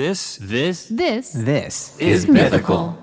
This This This This is mythical.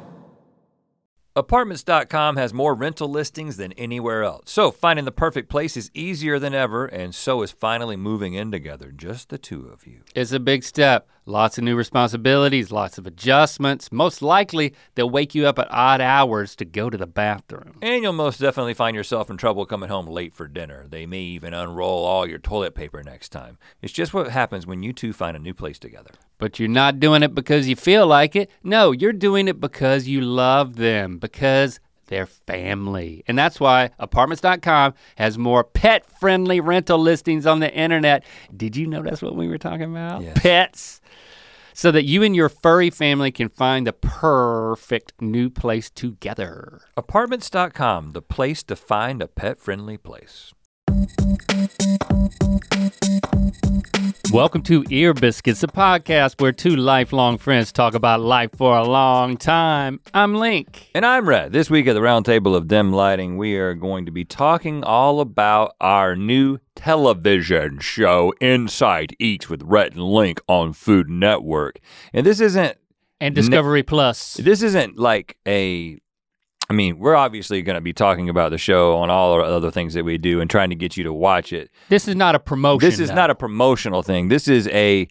Apartments.com has more rental listings than anywhere else. So finding the perfect place is easier than ever, and so is finally moving in together, just the two of you. It's a big step. Lots of new responsibilities, lots of adjustments. Most likely, they'll wake you up at odd hours to go to the bathroom. And you'll most definitely find yourself in trouble coming home late for dinner. They may even unroll all your toilet paper next time. It's just what happens when you two find a new place together. But you're not doing it because you feel like it. No, you're doing it because you love them, because they're family. And that's why apartments.com has more pet friendly rental listings on the internet. Did you know that's what we were talking about? Yes. Pets. So that you and your furry family can find the perfect new place together. Apartments.com, the place to find a pet friendly place. Welcome to Ear Biscuits, a podcast where two lifelong friends talk about life for a long time. I'm Link. And I'm Rhett. This week at the Roundtable of dim lighting, we are going to be talking all about our new television show, Inside Eats with Rhett and Link on Food Network. And this isn't And Discovery Plus. this isn't like a I mean, we're obviously going to be talking about the show on all our other things that we do and trying to get you to watch it. This is not a promotion. This is though. not a promotional thing. This is a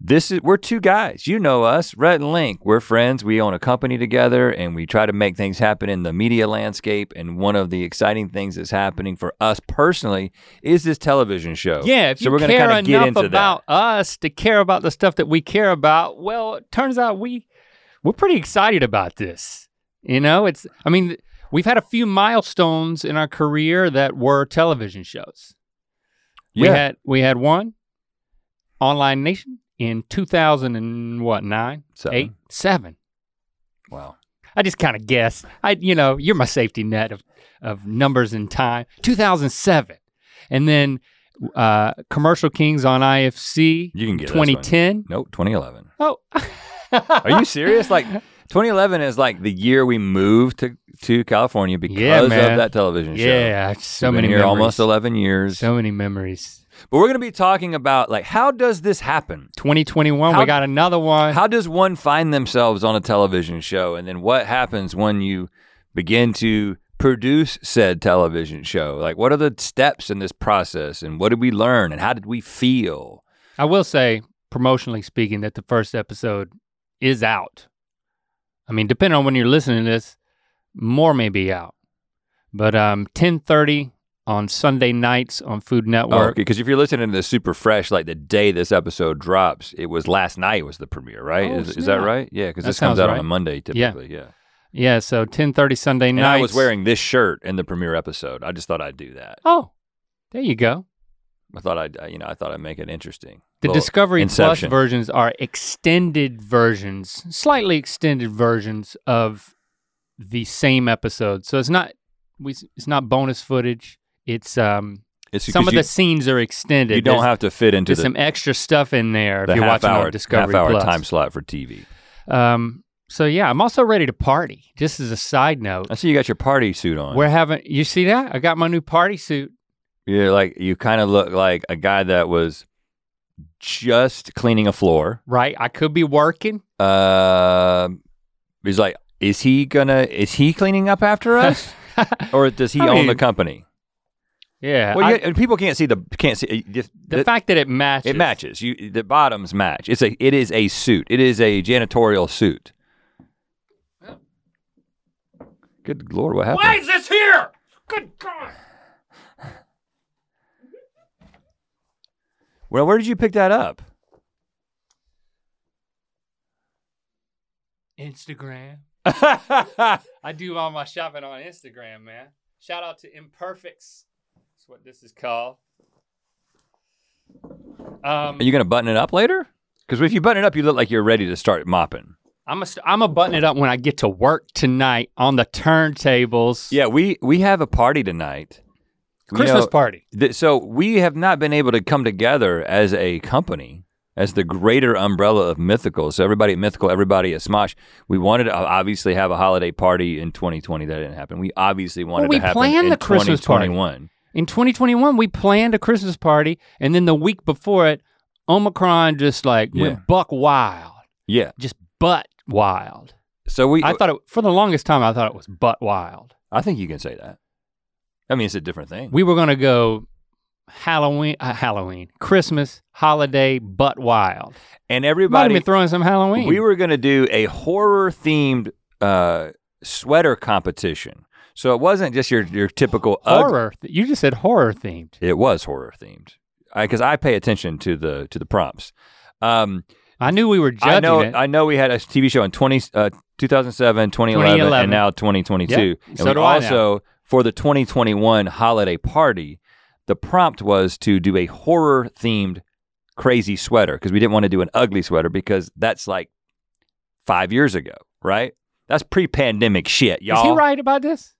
this is we're two guys. You know us, Rhett and Link. We're friends. We own a company together and we try to make things happen in the media landscape. And one of the exciting things that's happening for us personally is this television show. Yeah, if so you we're gonna care get enough into about us to care about the stuff that we care about, well, it turns out we we're pretty excited about this. You know, it's I mean, we've had a few milestones in our career that were television shows. that. We Yeah. had we had one, Online Nation, in 2000 and what, nine? Seven. Eight? Seven. Wow. I just kind of guess. I, you know, you're my safety net of, of numbers and time. 2007, and then uh, Commercial Kings on IFC. You can get this one. 2010. Nope, 2011. Oh, Are you serious? Like 2011 is like the year we moved to, to California because Yeah, of that television show. Yeah, so We've many here memories. almost 11 years. So many memories. but we're going to be talking about like how does this happen? 2021, How- we got another one. How does one find themselves on a television show and then what happens when you begin to produce said television show? Like what are the steps in this process and what did we learn and how did we feel? I will say, promotionally speaking, that the first episode is out. I mean, depending on when you're listening to this, more may be out. But um, 10:30 on Sunday nights on Food Network. because if you're listening to this super fresh, like the day this episode drops, it was last night was the premiere, right? Oh, is, is that right? Yeah, because this comes out on a Monday typically. Yeah. Yeah, Yeah, so 10:30 Sunday night. And. I was wearing this shirt in the premiere episode. I just thought I'd do that. Oh, there you go. I thought I'd, you know, I thought I'd make it interesting. The Little Discovery Inception. Plus versions are extended versions, slightly extended versions of the same episode. So it's not we it's not bonus footage. It's um It's some of you, the scenes are extended. you don't There's- have to fit into There's the, some extra stuff in there if the you're watching hour, on Discovery half hour Plus. time slot for TV. Um, so yeah, I'm also ready to party. Just as a side note, I see you got your party suit on. we're having. You see that? I got my new party suit. You're like you kind of look like a guy that was just cleaning a floor. Right, I could be working. Uh, he's like, is he gonna? Is he cleaning up after us, or does he I own mean, the company? yeah, Well, I- you, and people can't see the can't see uh, just- the fact that it matches. it matches. You the bottoms match. It's a it is a suit. It is a janitorial suit. Good lord, what happened? Why is this here? Good God. Well, where did you pick that up? Instagram. I do all my shopping on Instagram, man. Shout out to Imperfects. That's what this is called. Um, Are you gonna button it up later? Because if you button it up, you look like you're ready to start mopping. I'm a, I'm a button it up when I get to work tonight on the turntables. Yeah, we we have a party tonight. You Christmas know, party. th- so we have not been able to come together as a company, as the greater umbrella of Mythical. So everybody at Mythical, everybody at Smosh, we wanted to obviously have a holiday party in 2020. That didn't happen. We obviously wanted we to happen planned in the Christmas party. 2021. In 2021, we planned a Christmas party, and then the week before it, Omicron just like Yeah. went buck wild. Yeah. just butt wild. So we I thought it for the longest time. I thought it was butt wild. I think you can say that. I mean, it's a different thing. We were gonna go Halloween, uh, Halloween, Christmas, holiday, butt wild. and Might everybody been throwing some Halloween. we were going to do a horror themed uh, sweater competition. So it wasn't just your your typical horror. you just said horror themed. It was horror themed. Because I, pay attention to the to the prompts. Um, I knew we were judging I know it. I know we had a TV show in 20, uh, 2007, 2011, 2011. and now 2022. Yep, And so we I also for the 2021 holiday party, the prompt was to do a horror themed crazy sweater because we didn't want to do an ugly sweater because that's like 5 years ago, right? That's pre-pandemic shit, y'all. Is he right about this?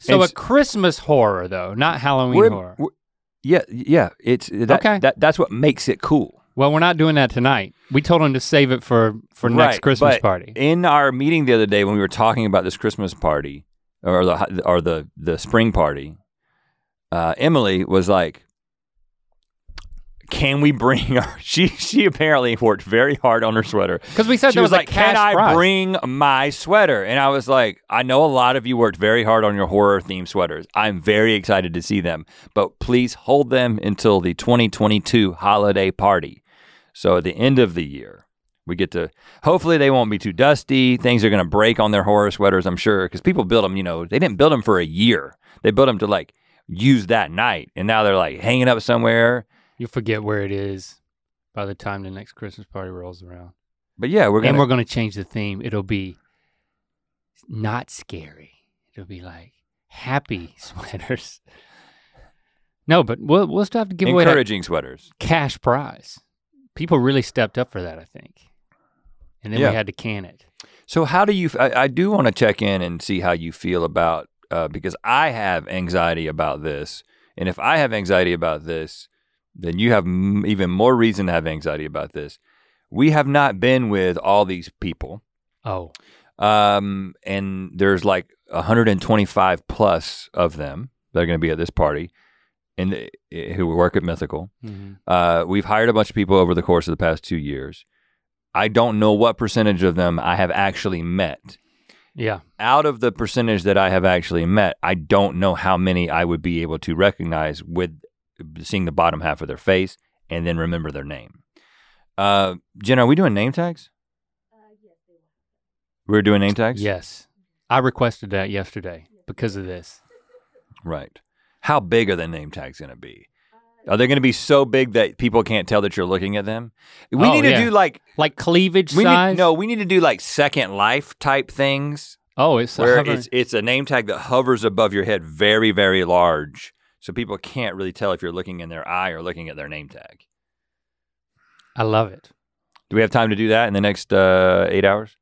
So a Christmas horror though, not Halloween We're- horror. we're- yeah, yeah, it's that, Okay. that that's what makes it cool. Well, we're not doing that tonight. We told him to save it for for next Right, Christmas party. In our meeting the other day when we were talking about this Christmas party or the or the the spring party, uh, Emily was like, "Can we bring our?" She she apparently worked very hard on her sweater. Because we said She there was, was, like, a cash "Can I prize. bring my sweater?" And I was like, "I know a lot of you worked very hard on your horror themed sweaters. I'm very excited to see them, but please hold them until the 2022 holiday party. So at the end of the year, we get to. Hopefully, they won't be too dusty. Things are going to break on their horror sweaters, I'm sure, because people build them. You know, they didn't build them for a year. They built them to like use that night, and now they're like hanging up somewhere. You forget where it is by the time the next Christmas party rolls around. But yeah, we're and gonna. we're going to change the theme. It'll be not scary. It'll be like happy sweaters. No, but we'll we'll still have to give away that encouraging sweaters. cash prize. People really stepped up for that, I think. And then Yeah. we had to can it. So how do you? I, I do want to check in and see how you feel about uh, because I have anxiety about this, and if I have anxiety about this, then you have m- even more reason to have anxiety about this. We have not been with all these people, Oh, um, and there's like 125 plus of them that are going to be at this party, and uh, who work at Mythical. mhm. Uh, we've hired a bunch of people over the course of the past two years. I don't know what percentage of them I have actually met. yeah. Out of the percentage that I have actually met, I don't know how many I would be able to recognize with seeing the bottom half of their face and then remember their name. Uh, Jen, are we doing name tags? We're doing name tags? Yes. I requested that yesterday because of this. Right. How big are the name tags going to be? Are they going to be so big that people can't tell that you're looking at them? We Oh, need to yeah. do like Like cleavage we size? need no, we need to do like second life type things Oh, it's where hovering- it's it's a name tag that hovers above your head very very large so people can't really tell if you're looking in their eye or looking at their name tag. I love it. Do we have time to do that in the next uh, 8 hours?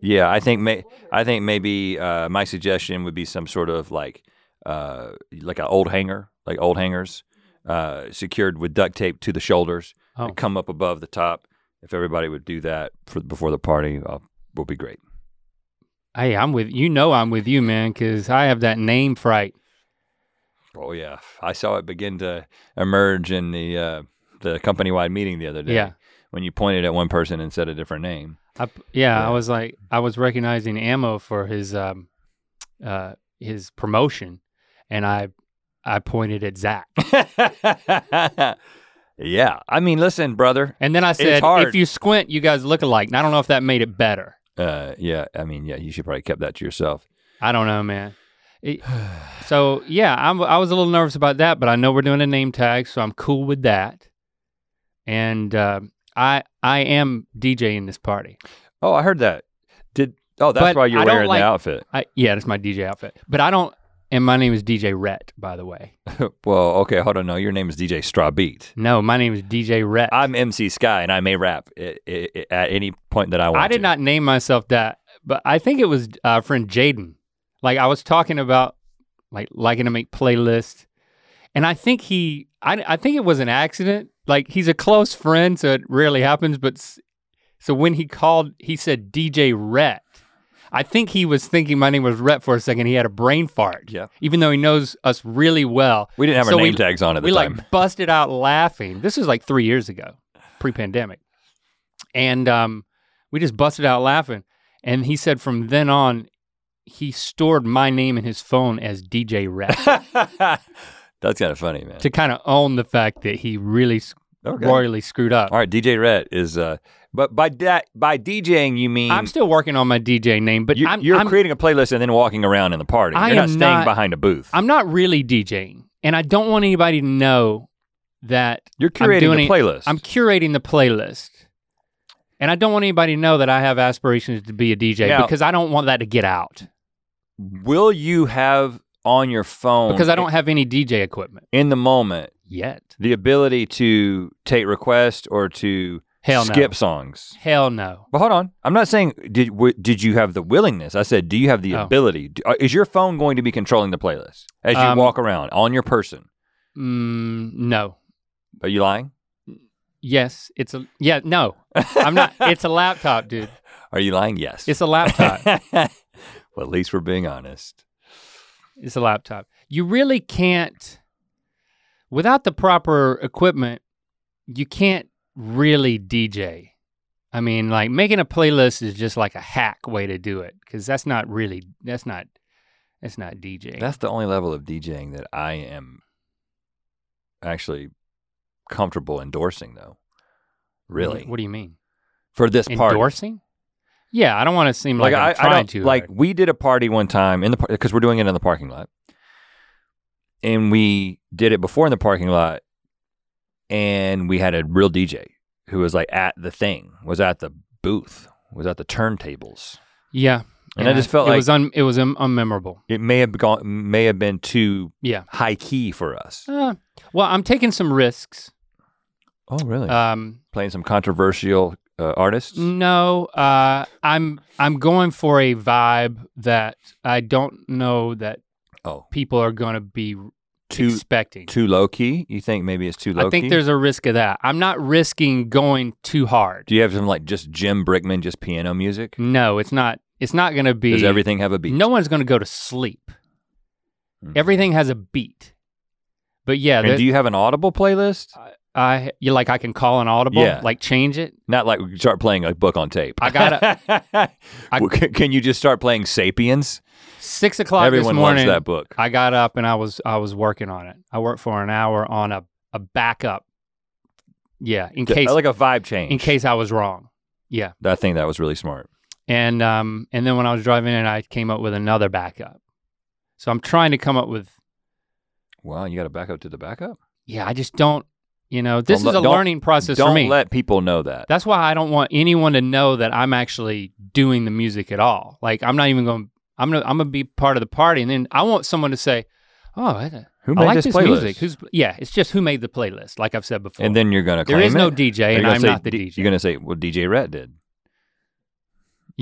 Yeah, I think may I think maybe uh, my suggestion would be some sort of like uh, like an old hanger, like old hangers, uh, secured with duct tape to the shoulders, Oh. come up above the top. If everybody would do that for before the party, uh, will be great. Hey, I'm with you. Know I'm with you, man, because I have that name fright. Oh yeah, I saw it begin to emerge in the uh, the company wide meeting the other day. Yeah. when you pointed at one person and said a different name. I, yeah, Yeah. I was like, I was recognizing ammo for his um, uh, his promotion, and I I pointed at Zach, yeah, I mean, listen, brother. and then I said, if you squint, you guys look alike. And I don't know if that made it better. Uh, yeah, I mean, yeah, you should probably kept that to yourself. I don't know, man. It- so yeah, I'm, I was a little nervous about that, but I know we're doing a name tag, so I'm cool with that. And uh, I I am DJing this party. Oh, I heard that. Did oh, that's But why you're wearing like- the outfit. I yeah, that's my DJ outfit. But I don't. And my name is DJ Rhett, by the way. well, okay, hold on. No, your name is DJ Strawbeat. No, my name is DJ Rhett. I'm MC Sky, and I may rap i at any point that I want. I did to. not name myself that, but I think it was uh, our friend Jaden. Like I was talking about, like liking to make playlists, and I think he, I, I think it was an accident. Like he's a close friend, so it rarely happens. But so when he called, he said DJ Rhett. I think he was thinking my name was Rhett for a second. He had a brain fart. Yeah. Even though he knows us really well, We didn't have So our we- name tags on at the we time. We like busted out laughing. This is like three years ago. pre-pandemic, and um, we just busted out laughing. And he said from then on, he stored my name in his phone as DJ Rhett That's kind of funny, man. to kind of own the fact that he really Okay. royally screwed up. All right, DJ Rhett is uh but by that by DJing you mean I'm still working on my DJ name, but you, I'm, you're I'm, creating a playlist and then walking around in the party. I you're not staying not- behind a booth. I'm not really DJing, and I don't want anybody to know that you're I'm curating doing the playlist. I'm curating the playlist. And I don't want anybody to know that I have aspirations to be a DJ Now- because I don't want that to get out. Will you have on your phone Because I don't have any DJ equipment in the moment yet. the ability to take requests or to Hell no. skip songs? Hell no. But hold on, I'm not saying did w- did you have the willingness? I said, do you have the Oh. ability? Do- uh, is your phone going to be controlling the playlist as you Um, walk around on your person? Mm, no. Are you lying? Yes, it's a yeah. No, I'm not. It's a laptop, dude. Are you lying? Yes. It's a laptop. well, at least we're being honest. It's a laptop. You really can't, without the proper equipment, you can't really DJ. I mean, like making a playlist is just like a hack way to do it because that's not really, that's not, that's not DJing. That's the only level of DJing that I am actually comfortable endorsing, though. Really, What do you mean? for this party. Endorsing? Yeah, I don't want to seem like, I'm I, I trying don't to. like. hard. We did a party one time in the because we're doing it in the parking lot, and we did it before in the parking lot, and we had a real DJ who was like at the thing, was at the booth, was at the turntables, yeah. and I just felt it like was un, it was un, unmemorable. it may have gone, may have been too Yeah. high key for us. Uh, well, I'm taking some risks. Oh, really? Um, Playing some controversial uh, artists. No, uh, I'm I'm going for a vibe that I don't know that Oh, people are going to be too expecting. too low key. You think maybe it's too low key? I think key? there's a risk of that. I'm not risking going too hard. Do you have some like just Jim Brickman, just piano music? No, it's not. It's not going to be. Does everything have a beat? No one's going to go to sleep. Mhm. Everything has a beat. But yeah, And do you have an Audible playlist? I you like I can call an audible, Yeah. like change it. Not like we start playing a book on tape. I gotta- I- Well, can, can you just start playing Sapiens? Six o'clock Everyone this morning. loves that book. I got up and I was I was working on it. I worked for an hour on a a backup. Yeah, in case like a vibe change. in case I was wrong. Yeah, I think that was really smart. and um and then when I was driving in, I came up with another backup. So I'm trying to come up with. Wow, you got to back up to the backup. Yeah, I just don't. You know, this Don't is a don't- learning process Don't for me. let people know that. That's why I don't want anyone to know that I'm actually doing the music at all. Like I'm not even going. I'm gonna I'm gonna be part of the party, and then I want someone to say, "Oh, I, Who I made like this this, playlist? music." Who's yeah? It's just who made the playlist. Like I've said before. and then you're gonna there is no? DJ, and I'm say not the DJ. You're gonna say, "Well, DJ Rhett did."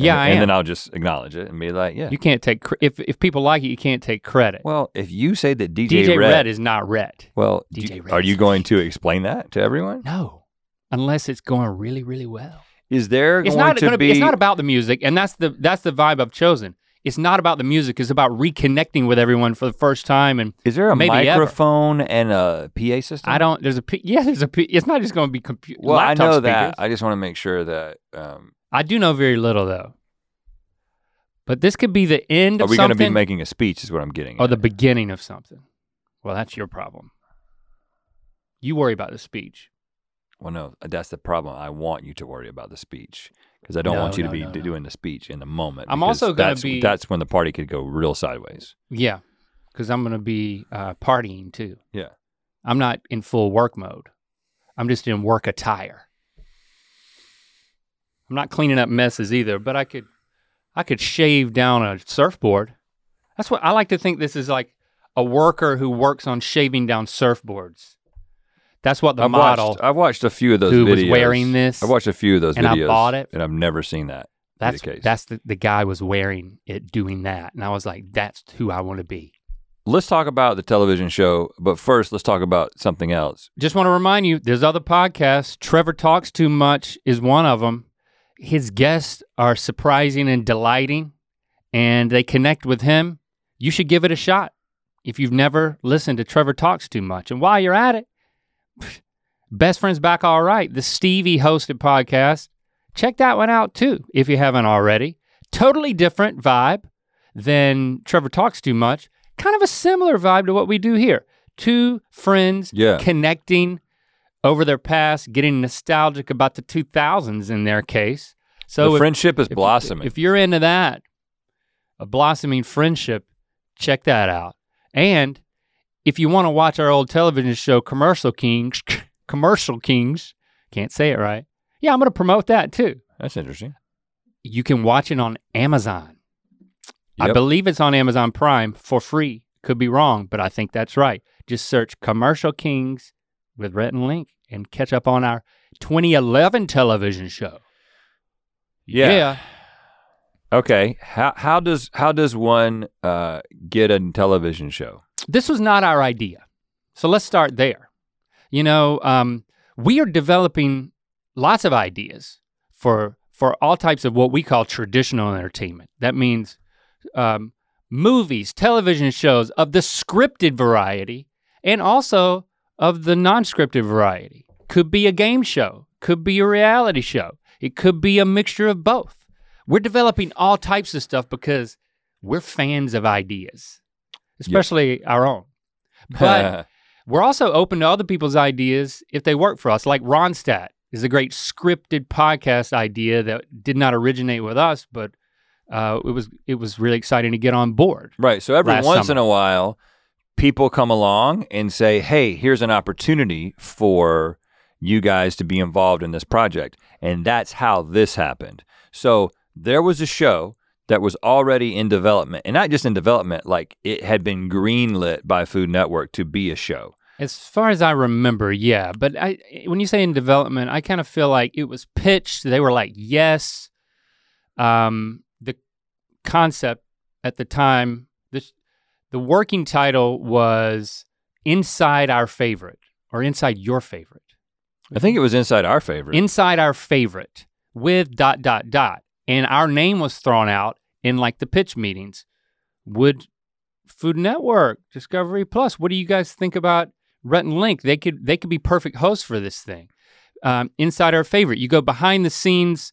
Yeah, and, I and am. then I'll just acknowledge it and be like, "Yeah." you can't take if if people like it, you can't take credit. well, if you say that DJ, DJ Rhett is not Rhett. well, DJ do- Rhett are you going to explain that to everyone? No, unless it's going really really well. Is there It's going not to gonna be? be. It's not about the music, and that's the that's the vibe I've chosen. It's not about the music. It's about reconnecting with everyone for the first time and is there a maybe ever. microphone and a PA system? I don't. There's a P- yeah. There's a. P- It's not just going to be computer. Well, I know speakers. that. I just want to make sure that. Um, I do know very little though. But this could be the end of something. are of we going to something, be making a speech? Is what I'm getting. or at. the beginning of something. Well, that's your problem. You worry about the speech. Well, no, that's the problem. I want you to worry about the speech because I don't No, want you to be no, d- no. doing the speech in the moment. I'm because also gonna that's- be- That's when the party could go real sideways. Yeah, because I'm going to be uh, partying too. Yeah. I'm not in full work mode. I'm just in work attire. I'm not cleaning up messes either, but I could I could shave down a surfboard. That's what I like to think this is like a worker who works on shaving down surfboards. That's what the I've model Watched, I've watched a few of those who videos. was wearing this. I've watched a few of those and I bought it. and I've never seen that. that's the case. that's the, the guy was wearing it doing that. And I was like, that's who I want to be. Let's talk about the television show, but first, let's talk about something else. Just want to remind you, there's other podcasts. Trevor Talks Too Much is one of them. His guests are surprising and delighting, and they connect with him. You should give it a shot if you've never listened to Trevor Talks Too Much. And while you're at it, Best Friends Back All Right, the Stevie hosted podcast. Check that one out too if you haven't already. Totally different vibe than Trevor Talks Too Much. Kind of a similar vibe to what we do here. Two friends Yeah. connecting over their past, getting nostalgic about the 2000s in their case. So if- friendship is if- blossoming. If you're into that, a blossoming friendship, check that out. And if you want to watch our old television show, Commercial Kings, Commercial Kings, can't say it right. Yeah, I'm going to promote that too. That's interesting. You can watch it on Amazon. I believe it's on Amazon Prime for free. Could be wrong, but I think that's right. Just search Commercial Kings with Rhett and Link and catch up on our 2011 television show. Yeah. Okay. How how does how does one uh, get a television show? this was not our idea. So let's start there. You know, um, we are developing lots of ideas for for all types of what we call traditional entertainment. That means um, movies, television shows of the scripted variety, and also of the non-scripted variety. Could be a game show, could be a reality show, it could be a mixture of both. We're developing all types of stuff because we're fans of ideas, especially our own. But we're also open to other people's ideas if they work for us. Like Ronstadt is a great scripted podcast idea that did not originate with us, but uh, it was it was really exciting to get on board. right. So every once summer. in a while, people come along and say, "Hey, here's an opportunity for you guys to be involved in this project," and that's how this happened. So there was a show that was already in development, and not just in development, like it had been greenlit by Food Network to be a show. As far as I remember, yeah. But I, when you say in development, I kind of feel like it was pitched. They were like, yes. Um, the concept at the time, this, the working title was "Inside Our Favorite" or "Inside Your Favorite." I think it was inside our favorite. Inside Our Favorite with dot dot dot, and our name was thrown out in like the pitch meetings. Would Food Network, Discovery Plus, what do you guys think about Rhett and Link? They could they could be perfect hosts for this thing. Um, inside our favorite, you go behind the scenes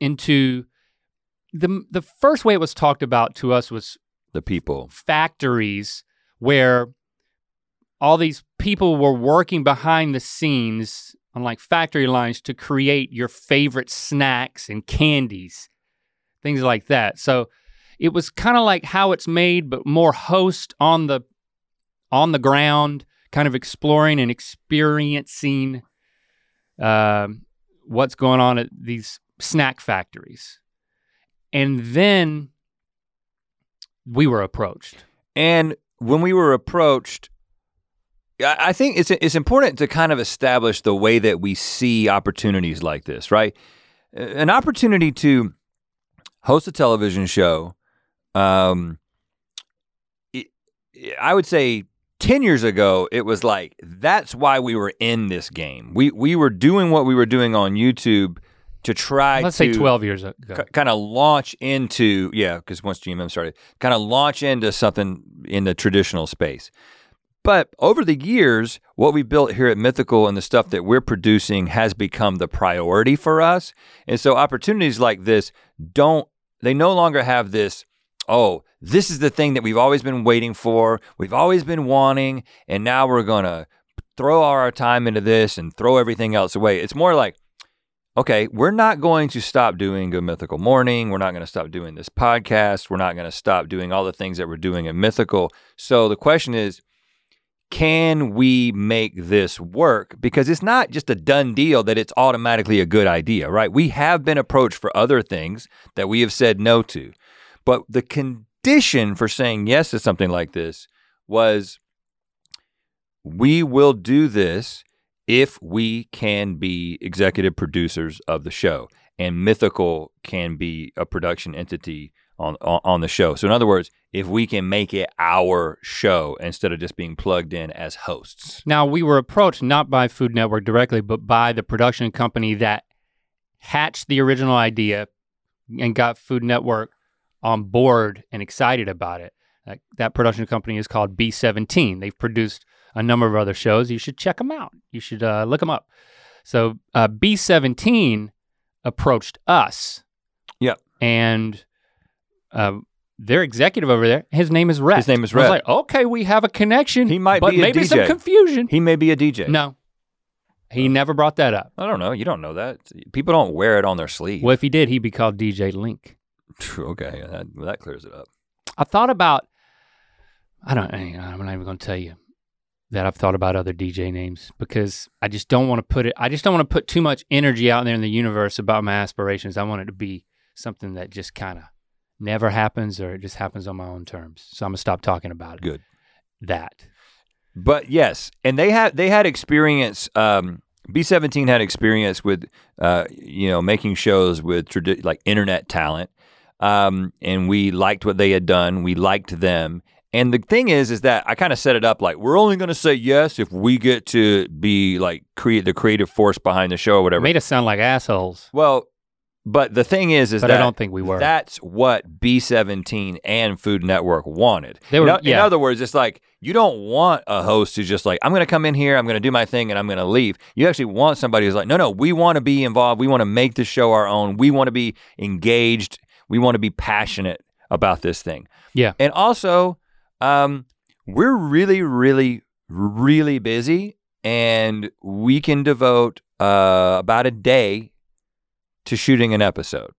into the the first way it was talked about to us was the people. factories where all these people were working behind the scenes on like factory lines to create your favorite snacks and candies, things like that. So it was kind of like how it's made, but more host on the on the ground, kind of exploring and experiencing um, what's going on at these snack factories. And then we were approached. And when we were approached, I think it's it's important to kind of establish the way that we see opportunities like this, right? An opportunity to host a television show. Um, it- I would say ten years ago, it was like that's why we were in this game. We we were doing what we were doing on YouTube to try Let's to say 12 years ago. kind of launch into yeah because once gmm started kind of launch into something in the traditional space. But over the years what we built here at mythical and the stuff that we're producing has become the priority for us. And so opportunities like this don't they no longer have this oh this is the thing that we've always been waiting for we've always been wanting and now we're gonna throw all our time into this and throw everything else away. It's more like okay, we're not going to stop doing Good Mythical Morning. We're not going to stop doing this podcast. We're not going to stop doing all the things that we're doing in Mythical. So the question is, can we make this work? Because it's not just a done deal that it's automatically a good idea, right? We have been approached for other things that we have said no to. But the condition for saying yes to something like this was we will do this if we can be executive producers of the show and mythical can be a production entity on, on on the show so in other words if we can make it our show instead of just being plugged in as hosts Now, we were approached not by Food Network directly, but by the production company that hatched the original idea and got Food Network on board and excited about it. That, that production company is called B17. They've produced a number of other shows. You should check them out. You should uh, look them up. So uh, B17 approached us. Yep. And uh, their executive over there, his name is Rhett. His name is I was like, okay, we have a connection. He might but be a maybe some confusion. He may be a DJ. no, he never brought that up. I don't know. You don't know that. People don't wear it on their sleeve. Well, if he did, he'd be called DJ Link. Okay, that, that clears it up. I thought about. I don't. I'm not even going to tell you that I've thought about other DJ names because I just don't want to put it. I just don't want to put too much energy out there in the universe about my aspirations. I want it to be something that just kind of never happens or it just happens on my own terms. So I'm gonna stop talking about it. Good. That. But yes, and they had they had experience. Um, B17 had experience with, uh, you know, making shows with tradi- like internet talent, um, and we liked what they had done. We liked them, and the thing is, is that I kind of set it up like we're only going to say yes if we get to be like create the creative force behind the show or whatever. Made us sound like assholes. well, but the thing is, is But that I don't think we were. That's what B17 and Food Network wanted. They were- in, o- in yeah. other words, it's like you don't want a host who's just like, I'm going to come in here, I'm going to do my thing, and I'm going to leave. You actually want somebody who's like, no, no, we want to be involved. We want to make the show our own. We want to be engaged. We want to be passionate about this thing. Yeah. And also, um, we're really, really, really busy, and we can devote uh, about a day to shooting an episode.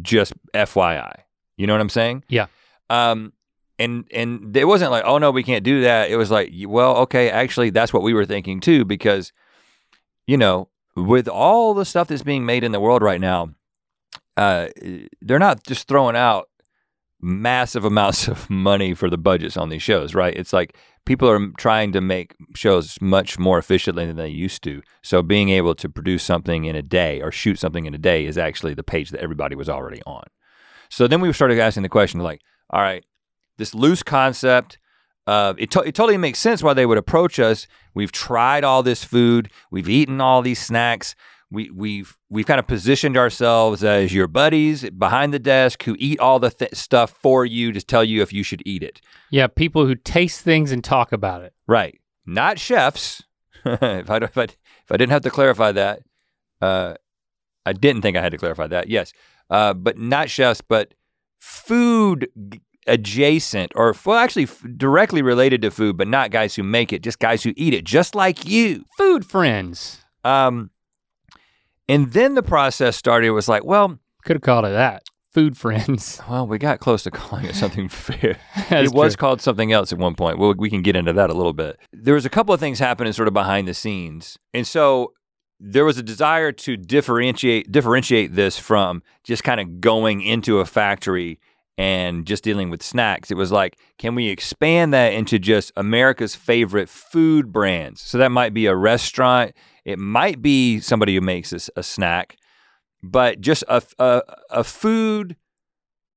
Just FYI. You know what I'm saying? Yeah. Um, and and it wasn't like, oh no, we can't do that. It was like, well, okay, actually, that's what we were thinking too, because, you know, with all the stuff that's being made in the world right now, uh, they're not just throwing out massive amounts of money for the budgets on these shows, right? It's like people are trying to make shows much more efficiently than they used to. So being able to produce something in a day or shoot something in a day is actually the page that everybody was already on. So then we started asking the question like, all right, this loose concept, uh, it, to- it totally makes sense why they would approach us. We've tried all this food, we've eaten all these snacks. We, we've we've kind of positioned ourselves as your buddies behind the desk who eat all the th- stuff for you to tell you if you should eat it. Yeah, people who taste things and talk about it. Right. Not chefs. if, I, if, I, if I didn't have to clarify that, uh, I didn't think I had to clarify that. Yes. Uh, but not chefs, but food adjacent or, well, actually f- directly related to food, but not guys who make it, just guys who eat it, just like you. Food friends. Um, and then the process started. It was like, well, Could have called it that. Food friends. well, we got close to calling it something fair. It was true. called something else at one point. Well, we can get into that a little bit. There was a couple of things happening sort of behind the scenes. And so there was a desire to differentiate differentiate this from just kind of going into a factory and just dealing with snacks. It was like, can we expand that into just America's favorite food brands? So that might be a restaurant, it might be somebody who makes a snack, but just a, a, a food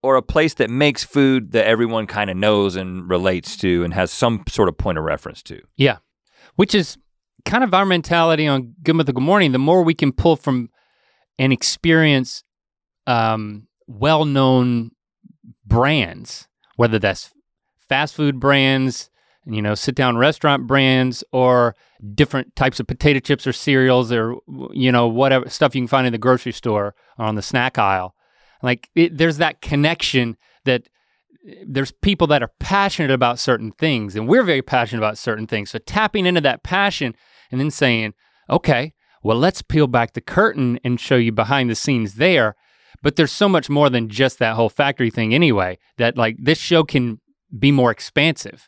or a place that makes food that everyone kind of knows and relates to and has some sort of point of reference to. Yeah, which is kind of our mentality on Good Mythical Good Morning. The more we can pull from and experience um, well-known brands, whether that's fast food brands, you know, sit-down restaurant brands, or different types of potato chips or cereals, or you know, whatever stuff you can find in the grocery store or on the snack aisle. Like, it, there's that connection that eh, there's people that are passionate about certain things and we're very passionate about certain things. So tapping into that passion and then saying okay well let's peel back the curtain and show you behind the scenes there. But there's so much more than just that whole factory thing anyway that like this show can be more expansive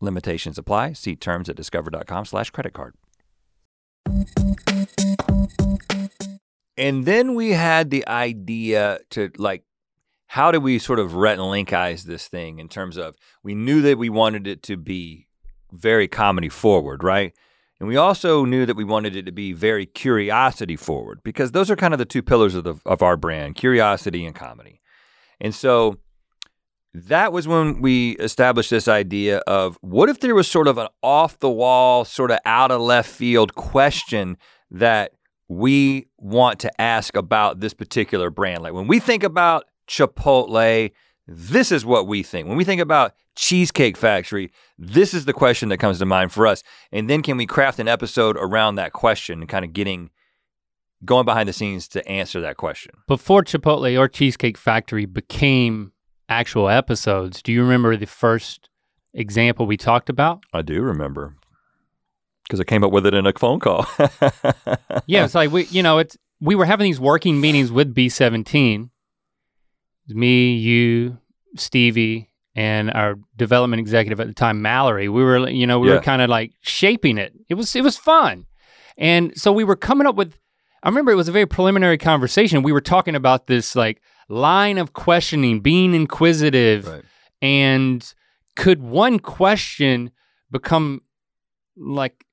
Limitations apply. See terms at discover.com/slash credit card. And then we had the idea to like, how do we sort of Rhett and this thing in terms of we knew that we wanted it to be very comedy forward, right? And we also knew that we wanted it to be very curiosity forward because those are kind of the two pillars of the of our brand, curiosity and comedy. And so that was when we established this idea of what if there was sort of an off the wall, sort of out of left field question that we want to ask about this particular brand. Like when we think about Chipotle, this is what we think. When we think about Cheesecake Factory, this is the question that comes to mind for us. And then can we craft an episode around that question and kind of getting going behind the scenes to answer that question? Before Chipotle or Cheesecake Factory became actual episodes, do you remember the first example we talked about? I do remember because I came up with it in a phone call. yeah, it's like we, you know, it's we were having these working meetings with B17. Me, you, Stevie, and our development executive at the time, Mallory. We were, you know, we Yeah. were kind of like shaping it. It was it was fun. And so we were coming up with I remember it was a very preliminary conversation. We were talking about this like line of questioning, being inquisitive, right. and could one question become like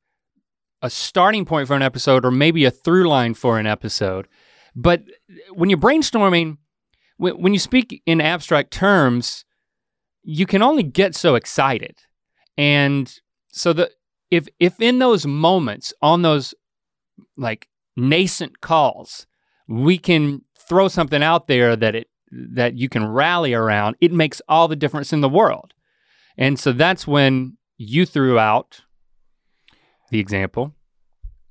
a starting point for an episode or maybe a through line for an episode? But when you're brainstorming, when, when you speak in abstract terms, you can only get so excited. And so the if if in those moments on those like nascent calls, we can throw something out there that it that you can rally around, it makes all the difference in the world. And so that's when you threw out the example.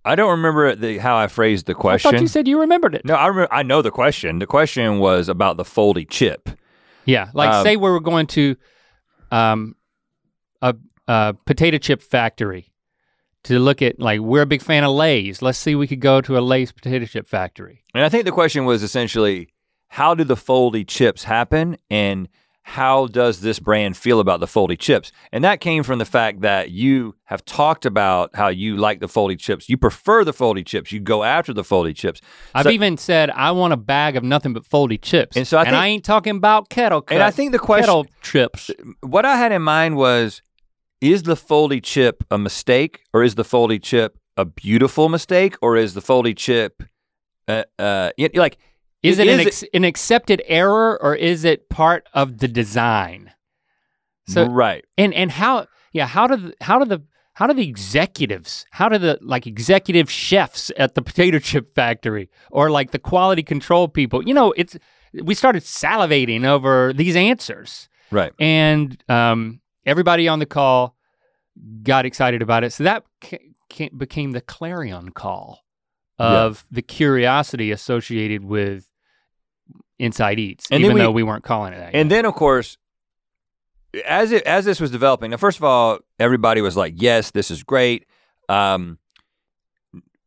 I don't remember the, how I phrased the question. I thought you said you remembered it. no, I remember, I know the question. The question was about the foldy chip. Yeah, like Um, say we were going to um, a, a potato chip factory to look at like we're a big fan of Lay's. Let's see, we could go to a Lay's potato chip factory. And I think the question was essentially how do the foldy chips happen and how does this brand feel about the foldy chips? And that came from the fact that you have talked about how you like the foldy chips. You prefer the foldy chips. You go after the foldy chips. I've So- even said I want a bag of nothing but foldy chips. And so I and I ain't talking about kettle cut, And I think the question kettle chips. what I had in mind was is the foldy chip a mistake or is the foldy chip a beautiful mistake or is the foldy chip uh, uh like Is it, is an, ex- an accepted error or is it part of the design? So right. and and how yeah how do the, how do the how do the executives how do the like executive chefs at the potato chip factory or like the quality control people you know it's we started salivating over these answers Right. and um, everybody on the call got excited about it so that ca- ca- became the clarion call Yeah. of the curiosity associated with inside eats And even we- though we weren't calling it that And yet. then of course as it as this was developing, now first of all, everybody was like, "Yes, this is great." Um,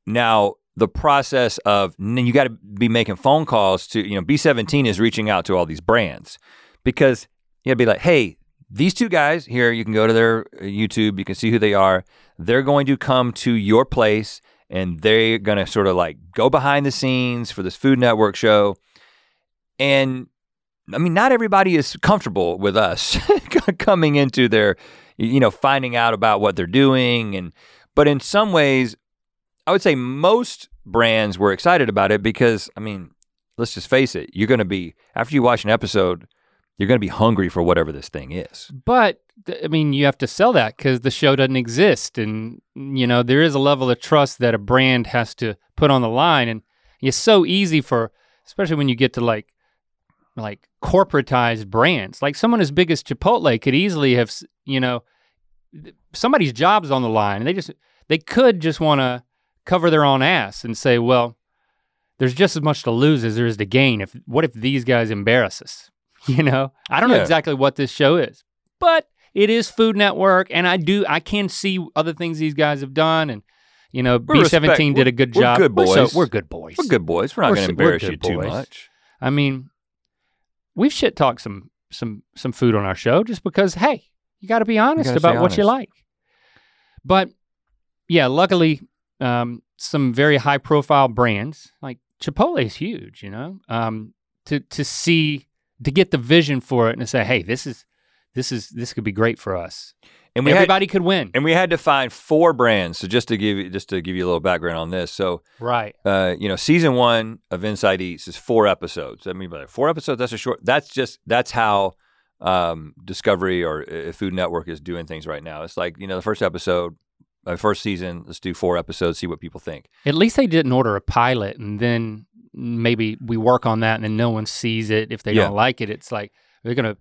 now the process of then you got to be making phone calls to you know B17 is reaching out to all these brands because you got to be like, "Hey, these two guys here, you can go to their uh, YouTube, you can see who they are. They're going to come to your place and they're going to sort of like go behind the scenes for this Food Network show." And I mean, not everybody is comfortable with us coming into their, you know, finding out about what they're doing. And, but in some ways, I would say most brands were excited about it because, I mean, let's just face it, you're going to be, after you watch an episode, you're going to be hungry for whatever this thing is. But I mean, you have to sell that because the show doesn't exist, and you know there is a level of trust that a brand has to put on the line, and it's so easy for, especially when you get to like, like corporatized brands, like someone as big as Chipotle could easily have, you know, somebody's job's on the line, and they just they could just want to cover their own ass and say, well, there's just as much to lose as there is to gain. If what if these guys embarrass us? You know, I don't know exactly what this show is, but it is Food Network, and I do I can see other things these guys have done, and you know, We B seventeen did we're- a good we're job. good We're, so- boys. we're good boys. We're good boys. We're not going to embarrass you good too much. I mean, we've shit talked some some some food on our show just because hey, you got to be honest about stay what you like. But yeah, luckily, um, some very high profile brands like Chipotle is huge. You know, um, to to see to get the vision for it and to say, hey, this is this is this could be great for us. And we had Everybody could win. and we had to find four brands. So just to give you just to give you a little background on this. So Right. uh, you know, season one of Inside Eats is four episodes. I mean, like four episodes. That's a short. That's just that's how um, Discovery or uh, Food Network is doing things right now. It's like you know, the first episode, uh, first season. Let's do four episodes, see what people think. At least they didn't order a pilot and then maybe we work on that and then no one sees it if they Yeah. don't like it. It's like we're gonna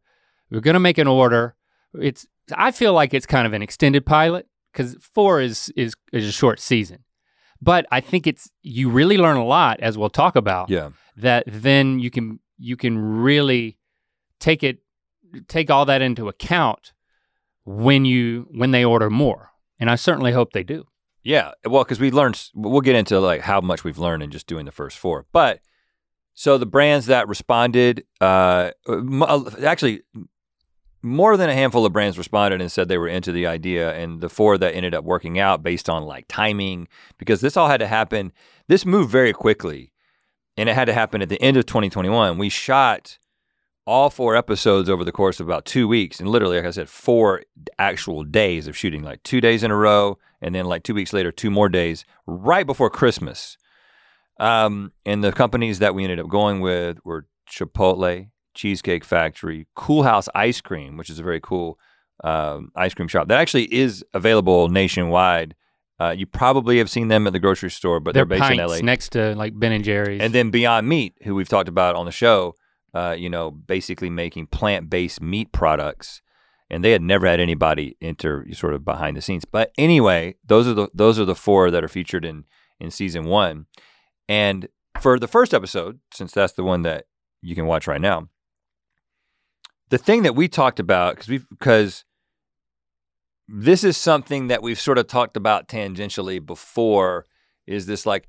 we're gonna make an order. It's I feel like it's kind of an extended pilot because four is is is a short season. But I think it's you really learn a lot as we'll talk about. Yeah, that then you can you can really take it take all that into account when you when they order more and i certainly hope they do yeah. Well, because we learned. We'll get into like how much we've learned in just doing the first four. But so the brands that responded, uh, uh, actually. More than a handful of brands responded and said they were into the idea, and the four that ended up working out based on like timing, because this all had to happen. This moved very quickly, and it had to happen at the end of 2021. We shot all four episodes over the course of about two weeks, and literally, like I said, four actual days of shooting, like two days in a row, and then like two weeks later, two more days, right before Christmas. Um, and the companies that we ended up going with were Chipotle, Cheesecake Factory, Coolhaus Ice Cream, which is a very cool um, ice cream shop that actually is available nationwide. Uh, you probably have seen them at the grocery store, but they're, they're, based in LA. next to like ben and jerry's And then Beyond Meat, who we've talked about on the show, uh, you know, basically making plant-based meat products, and they had never had anybody enter sort of behind the scenes. But anyway, those are the those are the four that are featured in in season one. And for the first episode, since that's the one that you can watch right now, the thing that we talked about because we because this is something that we've sort of talked about tangentially before is this like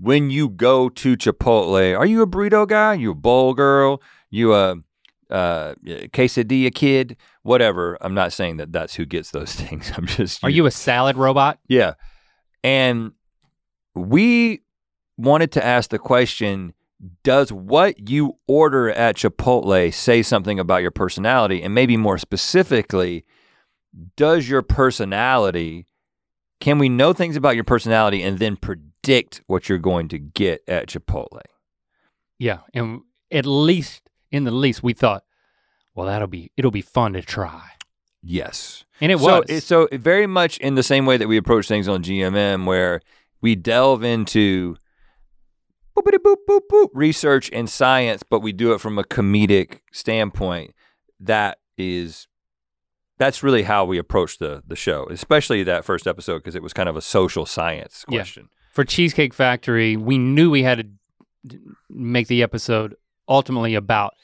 when you go to Chipotle, are you a burrito guy? You a bowl girl? You a uh, quesadilla kid? Whatever. I'm not saying that that's who gets those things. I'm just. are you a salad robot Yeah. And we wanted to ask the question Does what you order at Chipotle say something about your personality? And maybe more specifically, does your personality, can we know things about your personality and then predict what you're going to get at Chipotle? yeah and at least in the least we thought well that'll be it'll be fun to try Yes. and it so, was it- so very much in the same way that we approach things on GMM, where we delve into boopity boop boop boop research and science, but we do it from a comedic standpoint. That is, that's really how we approach the the show, especially that first episode because it was kind of a social science Yeah. question. For cheesecake factory we knew we had to make the episode ultimately about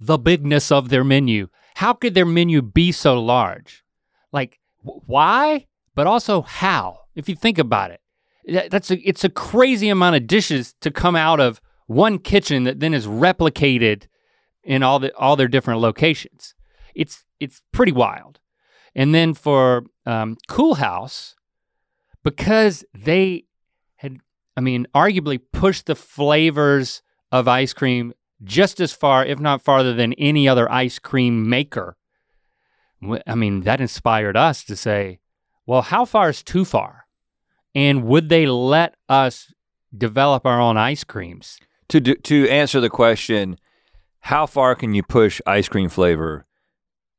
the bigness of their menu. How could their menu be so large? Like wh- why? But also how if you think about it. That- that's a, it's a crazy amount of dishes to come out of one kitchen that then is replicated in all the all their different locations. It's it's pretty wild. And then for um, Coolhaus because they i mean arguably pushed the flavors of ice cream just as far if not farther than any other ice cream maker i mean that inspired us to say well how far is too far and would they let us develop our own ice creams To do, to answer the question, how far can you push ice cream flavor?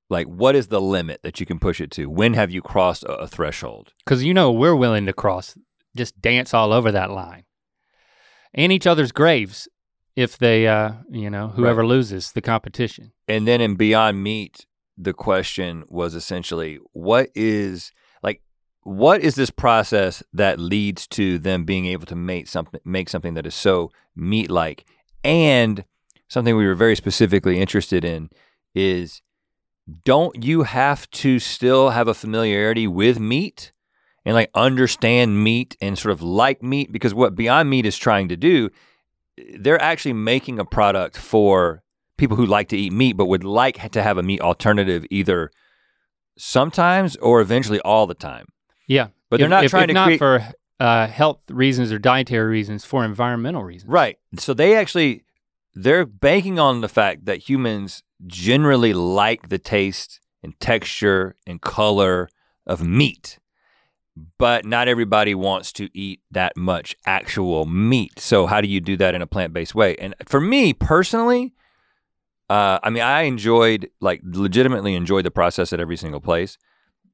Like, what is the limit that you can push it to? When have you crossed a, a threshold? because you know we're willing to cross just dance all over that line. And each other's graves if they uh you know whoever loses the competition. And then in Beyond Meat, the question was essentially, what is like, what is this process that leads to them being able to make something, make something that is so meat-like? And something we were very specifically interested in is, don't you have to still have a familiarity with meat and like understand meat and sort of like meat? Because what Beyond Meat is trying to do, they're actually making a product for people who like to eat meat but would like to have a meat alternative either sometimes or eventually all the time. yeah But they're If- not if- trying if to not create for uh, health reasons or dietary reasons for environmental reasons right. So they actually they're banking on the fact that humans generally like the taste and texture and color of meat. But not everybody wants to eat that much actual meat. So how do you do that in a plant-based way? And for me personally, uh, I mean, I enjoyed, like, legitimately enjoyed the process at every single place.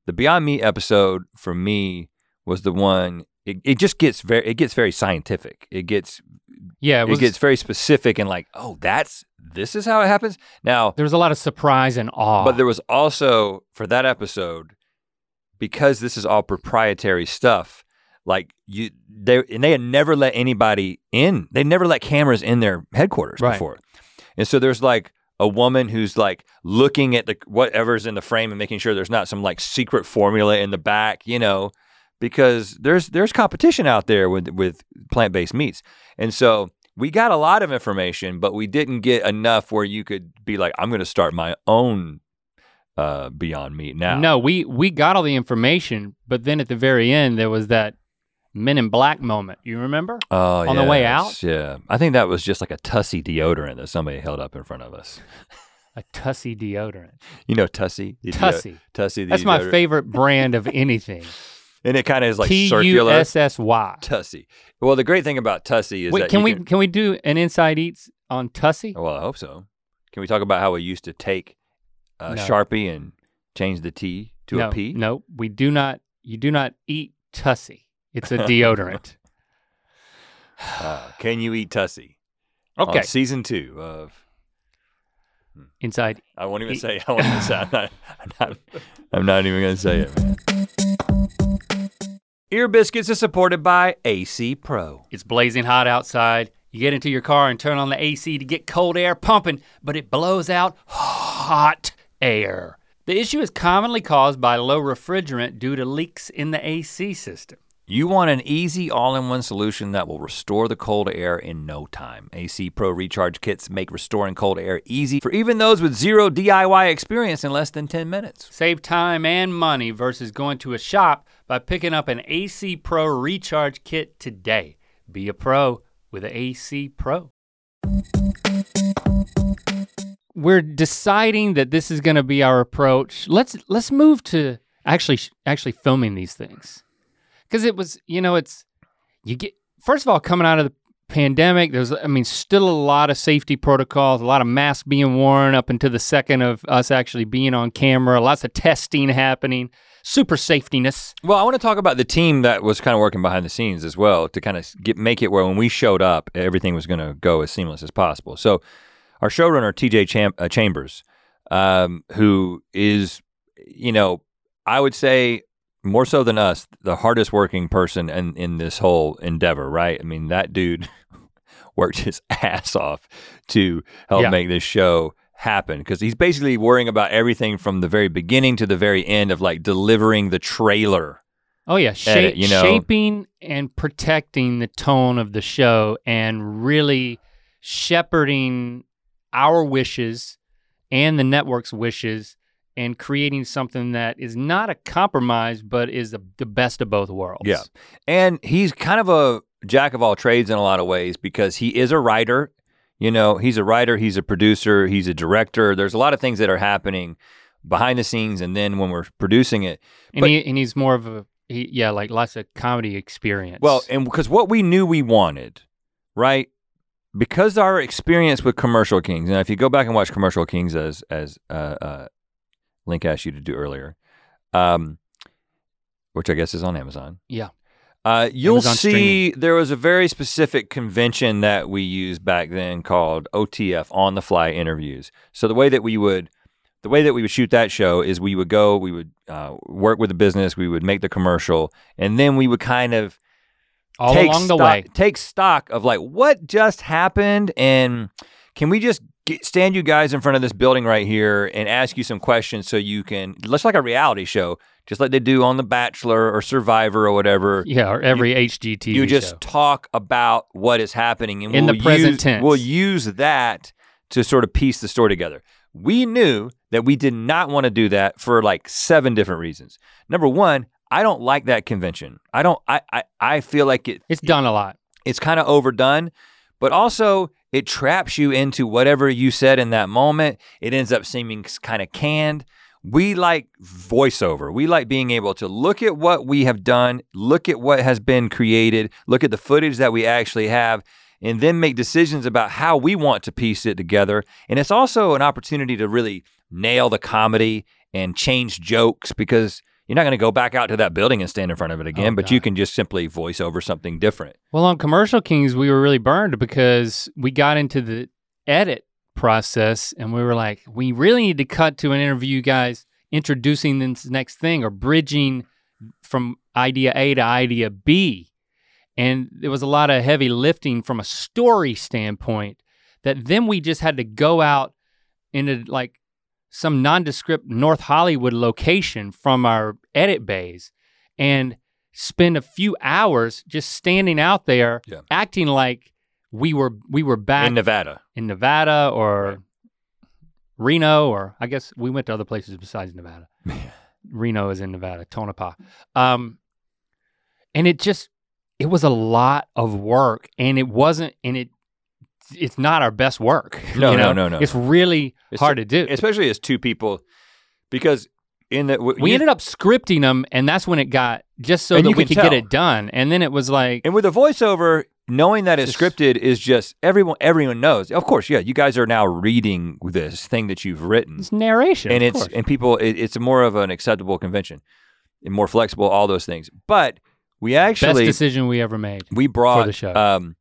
The Beyond Meat episode for me was the one. It, it just gets very, it gets very scientific. It gets, Yeah, it, it, gets very specific and like, oh, that's this is how it happens. Now, there was a lot of surprise and awe. but there was also for that episode because this is all proprietary stuff. Like you, they and they had never let anybody in. They never let cameras in their headquarters Right. before, and so there's like a woman who's like looking at the whatever's in the frame and making sure there's not some like secret formula in the back, you know, because there's there's competition out there with with plant based meats, and so we got a lot of information, but we didn't get enough where you could be like, I'm going to start my own uh, Beyond Meat now. No, we we got all the information, but then at the very end there was that Men in Black moment. You remember? Oh, yeah on the way out? Yeah, I think that was just like a Tussy deodorant that somebody held up in front of us. A Tussy deodorant. You know Tussy? Tussy. Tussy. That's my favorite brand of anything. And it kind of is like T U circular. S S Y. Tussy. Well, the great thing about Tussy is Wait, that can we can we do an inside eats on Tussy? Well, I hope so. Can we talk about how we used to take a No. Sharpie and change the T to no, a P? No, we do not. You do not eat Tussy. It's a deodorant. Uh, can you eat Tussy? Okay, On season two of inside. I won't even Eat- say. I won't even say. I'm not. I'm not, I'm not even gonna say it. Man. Ear Biscuits is supported by AC Pro. It's blazing hot outside. You get into your car and turn on the AC to get cold air pumping, but it blows out hot air. The issue is commonly caused by low refrigerant due to leaks in the AC system. You want an easy all-in-one solution that will restore the cold air in no time. AC Pro recharge kits make restoring cold air easy for even those with zero DIY experience in less than 10 minutes. Save time and money versus going to a shop by picking up an AC Pro recharge kit today. Be a pro with AC Pro. We're deciding that this is going to be our approach. Let's let's move to actually actually filming these things. Cuz it was, you know, it's you get first of all coming out of the pandemic there's I mean still a lot of safety protocols, a lot of masks being worn up until the second of us actually being on camera, lots of testing happening, super safetyness. Well, I want to talk about the team that was kind of working behind the scenes as well to kind of get make it where when we showed up, everything was going to go as seamless as possible. So, our showrunner TJ Cham- uh, Chambers, um, who is, you know, I would say more so than us, the hardest working person in in this whole endeavor. Right? I mean, that dude worked his ass off to help Yeah. make this show happen because he's basically worrying about everything from the very beginning to the very end of like delivering the trailer. Oh yeah, sha- Edit, you know. shaping and protecting the tone of the show and really shepherding our wishes and the network's wishes and creating something that is not a compromise but is the, the best of both worlds. Yeah. And he's kind of a jack of all trades in a lot of ways because he is a writer. You know, he's a writer, he's a producer, he's a director. There's a lot of things that are happening behind the scenes and then when we're producing it. And But- he and he's more of a he, yeah, like lots of comedy experience. Well, and because what we knew we wanted, right? Because our experience with Commercial Kings, and if you go back and watch Commercial Kings as as uh, uh, Link asked you to do earlier, um, which I guess is on Amazon. Yeah. Uh, you'll Amazon see there was a very specific convention that we used back then called OTF on the fly interviews. So the way that we would the way that we would shoot that show is we would go, we would uh, work with the business, we would make the commercial, and then we would kind of all take along the stock, way. take stock of like what just happened and can we just get, stand you guys in front of this building right here and ask you some questions so you can let's like a reality show just like they do on the bachelor or survivor or whatever Yeah, or every HGTV you just show. talk about what is happening and In we'll the present use, tense. we'll use that to sort of piece the story together we knew that we did not want to do that for like seven different reasons number one i don't like that convention i don't i i, I feel like it It's done a lot. it's kind of overdone, but also it traps you into whatever you said in that moment. It ends up seeming kind of canned. we like voiceover. We like being able to look at what we have done, look at what has been created, look at the footage that we actually have, and then make decisions about how we want to piece it together. And it's also an opportunity to really nail the comedy and change jokes because you're not going to go back out to that building and stand in front of it again, Oh, but you can just simply voice over something different. Well, on Commercial Kings, we were really burned because we got into the edit process and we were like, we really need to cut to an interview, guys, introducing this next thing or bridging from idea A to idea B. And there was a lot of heavy lifting from a story standpoint that then we just had to go out into like some nondescript North Hollywood location from our edit bays and spend a few hours just standing out there Yeah. acting like we were we were back In Nevada. in Nevada or Right. Reno or I guess we went to other places besides Nevada. Reno is in Nevada, Tonopah. Um, and it just it was a lot of work and it wasn't and it it's not our best work. No, you no, know? no, no, It's really It's- hard to do. Especially as two people, because in the we ended up scripting them and that's when it got just so that you we could get it done. And then it was like And with a voiceover, knowing that it's Just- scripted is just everyone everyone knows. Of course, yeah, you guys are now reading this thing that you've written. it's narration. and it's course. and people it, it's more of an acceptable convention and more flexible, all those things. But we actually best decision we ever made. we brought the show. um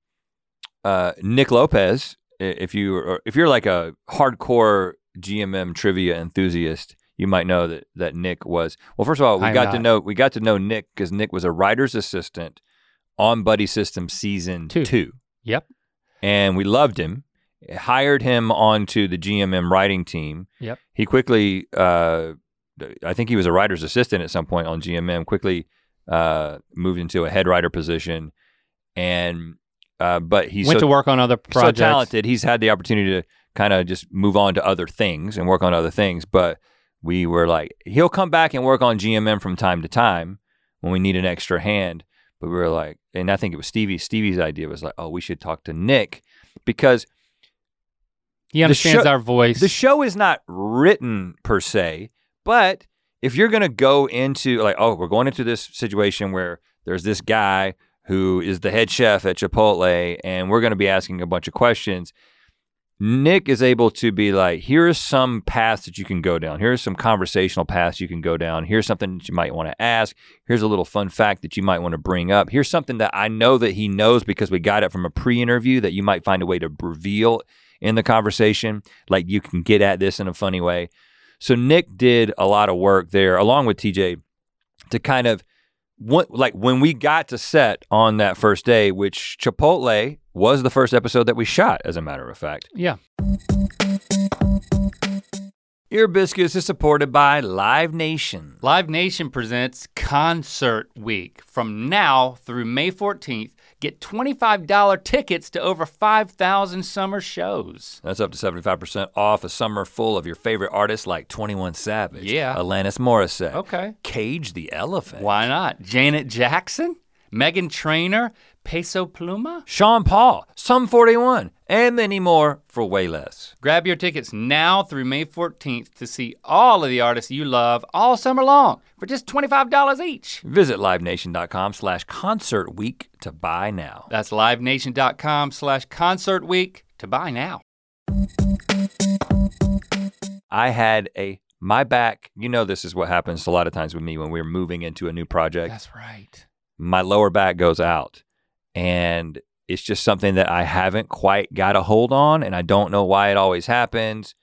uh Nick Lopez, if you or if you're like a hardcore GMM trivia enthusiast, you might know that that Nick was well first of all, we I'm got to know we got to know Nick cuz Nick was a writer's assistant on Buddy System season Two. 2 Yep. and we loved him. Hired him onto the GMM writing team. Yep. He quickly, uh, I think he was a writer's assistant at some point on GMM. Quickly uh, moved into a head writer position, and uh, but he's Went so, to work on other projects. so talented. He's had the opportunity to kind of just move on to other things and work on other things. But we were like, he'll come back and work on GMM from time to time when we need an extra hand. But we were like, and I think it was Stevie. Stevie's idea was like, oh, we should talk to Nick because He understands show- our voice. the show is not written per se, but if you're going to go into like, oh, we're going into this situation where there's this guy who is the head chef at Chipotle, and we're going to be asking a bunch of questions. Nick is able to be like, here's some paths that you can go down. Here's some conversational paths you can go down. Here's something that you might want to ask. Here's a little fun fact that you might want to bring up. Here's something that I know that he knows because we got it from a pre-interview that you might find a way to reveal in the conversation. Like you can get at this in a funny way. So Nick did a lot of work there, along with TJ, to kind of what like when we got to set on that first day, which Chipotle was the first episode that we shot, as a matter of fact. yeah. Ear Biscuits is supported by Live Nation. Live Nation presents Concert Week. From now through May 14th, get $25 tickets to over 5,000 summer shows. That's up to 75% off a summer full of your favorite artists like 21 Savage, Yeah. Alanis Morissette, Okay. Cage the Elephant, Why not? Janet Jackson, Meghan Trainor, Peso Pluma? Sean Paul, Sum 41, and many more for way less. Grab your tickets now through May 14th to see all of the artists you love all summer long for just $25 each. Visit livenation.com slash concert week to buy now. That's livenation.com slash concert week to buy now. I had a my back, you know this is what happens a lot of times with me when we're moving into a new project. That's right. My lower back goes out and it's just something that I haven't quite got a hold on and I don't know why it always happens.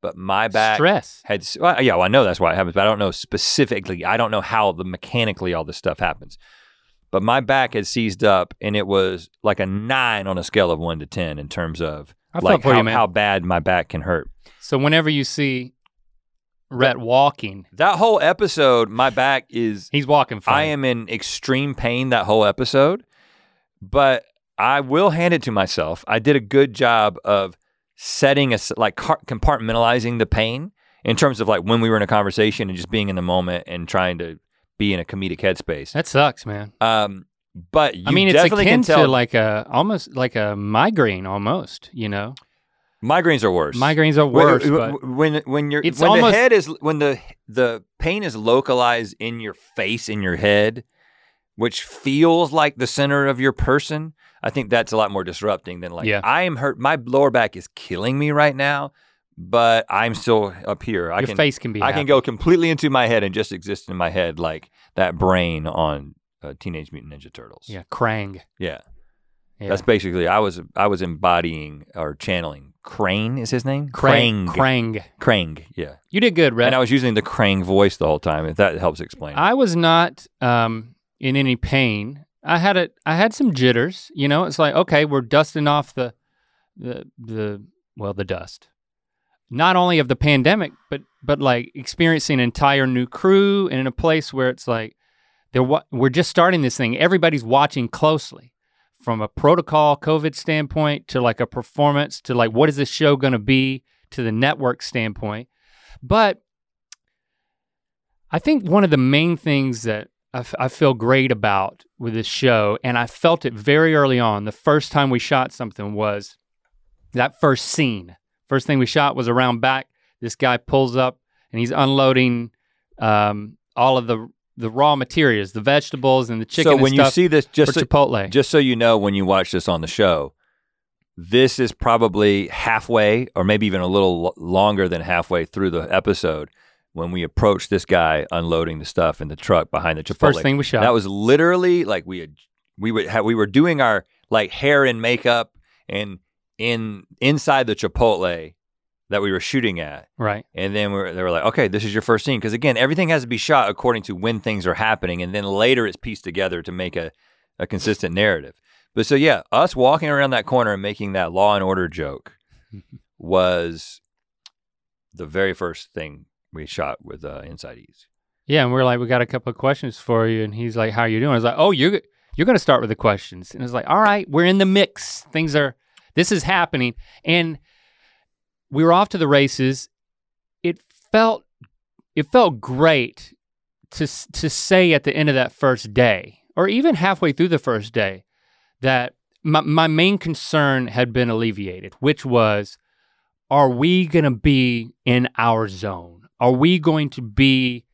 But my back Stress. had well, yeah, well, I know that's why it happens, but I don't know specifically. I don't know how the mechanically all this stuff happens. But my back had seized up, and it was like a nine on a scale of one to ten in terms of I like for you, how, how bad my back can hurt. So whenever you see Rhett walking, That whole episode, my back is. he's walking fine. I am in extreme pain that whole episode, but I will hand it to myself. I did a good job of setting a like compartmentalizing the pain in terms of like when we were in a conversation and just being in the moment and trying to be in a comedic headspace. That sucks, man. Um, but you I mean, it's akin to like a almost like a migraine, almost. You know, Migraines are worse. Migraines are worse, when, when when you're It's when almost- the head is when the the pain is localized in your face in your head, which feels like the center of your person. I think that's a lot more disrupting than like Yeah. I am hurt. My lower back is killing me right now, but I'm still up here. I your can face can be. I can go completely into my head and just exist in my head like that brain on uh, Teenage Mutant Ninja Turtles. Yeah, Krang. yeah. Yeah. That's basically I was I was embodying or channeling Crane is his name? Krang. Krang. Krang. Yeah. You did good, Rhett. And I was using the Krang voice the whole time, if that helps explain. it. I was not um, in any pain. I had it. I had some jitters. You know, it's like okay, we're dusting off the the the well the dust. Not only of the pandemic, but but like experiencing an entire new crew and in a place where it's like they're wa- we're just starting this thing. Everybody's watching closely from a protocol COVID standpoint to like a performance to like what is this show going to be to the network standpoint. But I think one of the main things that I, f- I feel great about with this show, and I felt it very early on, the first time we shot something was that first scene. First thing we shot was around back. This guy pulls up and he's unloading um, all of the the raw materials, the vegetables and the chicken so when you see this, just so, Chipotle. just so you know, when you watch this on the show, this is probably halfway, or maybe even a little lo- longer than halfway through the episode when we approached this guy unloading the stuff in the truck behind the Chipotle. First thing we shot. That was literally like we had we would have, we were doing our like hair and makeup and in inside the Chipotle that we were shooting at. right. And then we were, they were like, okay, this is your first scene. Because again, everything has to be shot according to when things are happening. And then later it's pieced together to make a, a consistent narrative. But so, yeah, us walking around that corner and making that law and order joke was the very first thing we shot with uh, Inside Eats. Yeah, and we're like, we got a couple of questions for you, and he's like, "How are you doing?" I was like, "Oh, you're you're gonna start with the questions," and it's like, "All right, we're in the mix. Things are, this is happening," and we were off to the races. It felt, it felt great to to say at the end of that first day, or even halfway through the first day, that my my main concern had been alleviated, which was, are we gonna be in our zone? Are we going to be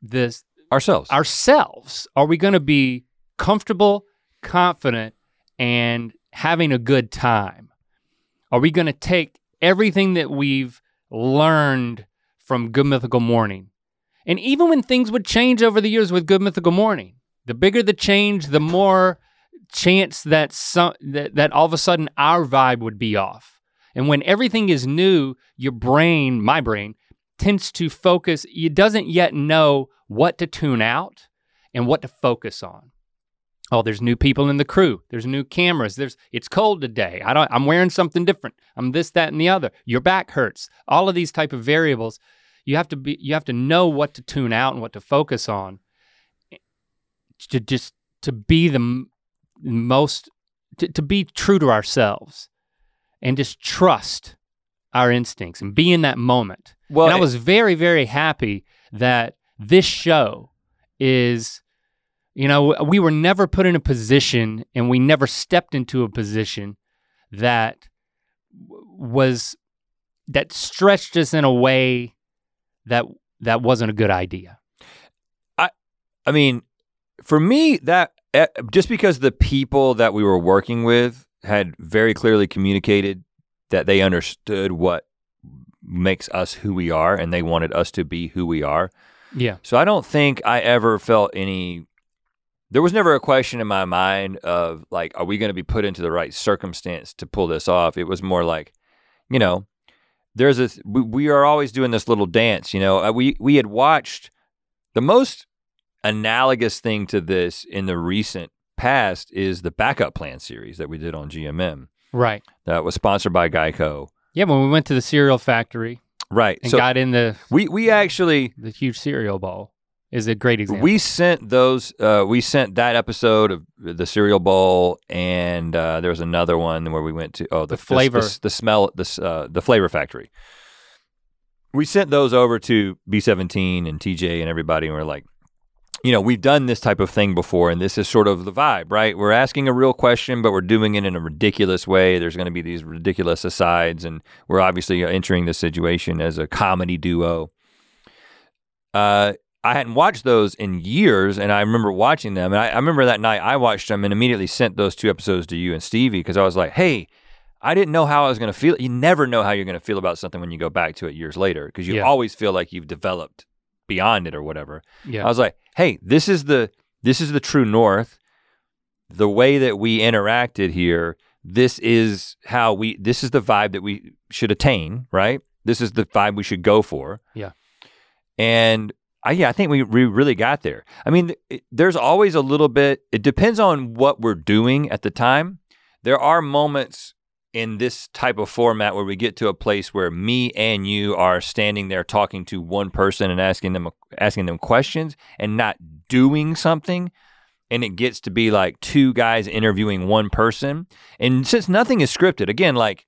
this Ourselves. ourselves? Are we going to be comfortable, confident, and having a good time? Are we going to take everything that we've learned from Good Mythical Morning? And even when things would change over the years with Good Mythical Morning, the bigger the change, the more chance that some that, that all of a sudden our vibe would be off. And when everything is new, your brain, my brain, tends to focus, it doesn't yet know what to tune out and what to focus on. Oh, there's new people in the crew. There's new cameras. There's it's cold today. I don't I'm wearing something different. I'm this, that, and the other. Your back hurts. All of these type of variables. You have to be you have to know what to tune out and what to focus on to just to be the most to, to be true to ourselves and just trust our instincts and be in that moment. Well, and I was very, very happy that this show is, you know, we were never put in a position and we never stepped into a position that was that stretched us in a way that that wasn't a good idea. I I mean, for me, that eh, just because the people that we were working with had very clearly communicated that they understood what makes us who we are and they wanted us to be who we are. Yeah. So I don't think I ever felt any. There was never a question in my mind of like, are we going to be put into the right circumstance to pull this off? It was more like, you know, there's a we, we are always doing this little dance. You know, Uh, we we had watched the most analogous thing to this in the recent past is the backup plan series that we did on GMM Right. that was sponsored by Geico. Yeah, when we went to the cereal factory Right. and so got in the we we actually the huge cereal bowl is a great example. We sent those. Uh, we sent that episode of the cereal bowl, and uh, there was another one where we went to oh the, The flavor. the, the smell, the uh, the flavor factory. We sent those over to B seventeen and TJ and everybody, and we're like, you know, we've done this type of thing before, and this is sort of the vibe, right? We're asking a real question, but we're doing it in a ridiculous way. There's going to be these ridiculous asides, and we're obviously entering the situation as a comedy duo. Uh, I hadn't watched those in years, and I remember watching them. And I, I remember that night I watched them and immediately sent those two episodes to you and Stevie because I was like, hey, I didn't know how I was going to feel. You never know how you're going to feel about something when you go back to it years later because you Yeah. always feel like you've developed beyond it or whatever. Yeah. I was like, hey, this is the this is the true north. The way that we interacted here, this is how we this is the vibe that we should attain, right? This is the vibe we should go for. Yeah. And I yeah, I think we, we really got there. I mean, it, there's always a little bit it depends on what we're doing at the time. There are moments in this type of format where we get to a place where me and you are standing there talking to one person and asking them asking them questions and not doing something and it gets to be like two guys interviewing one person. And since nothing is scripted again like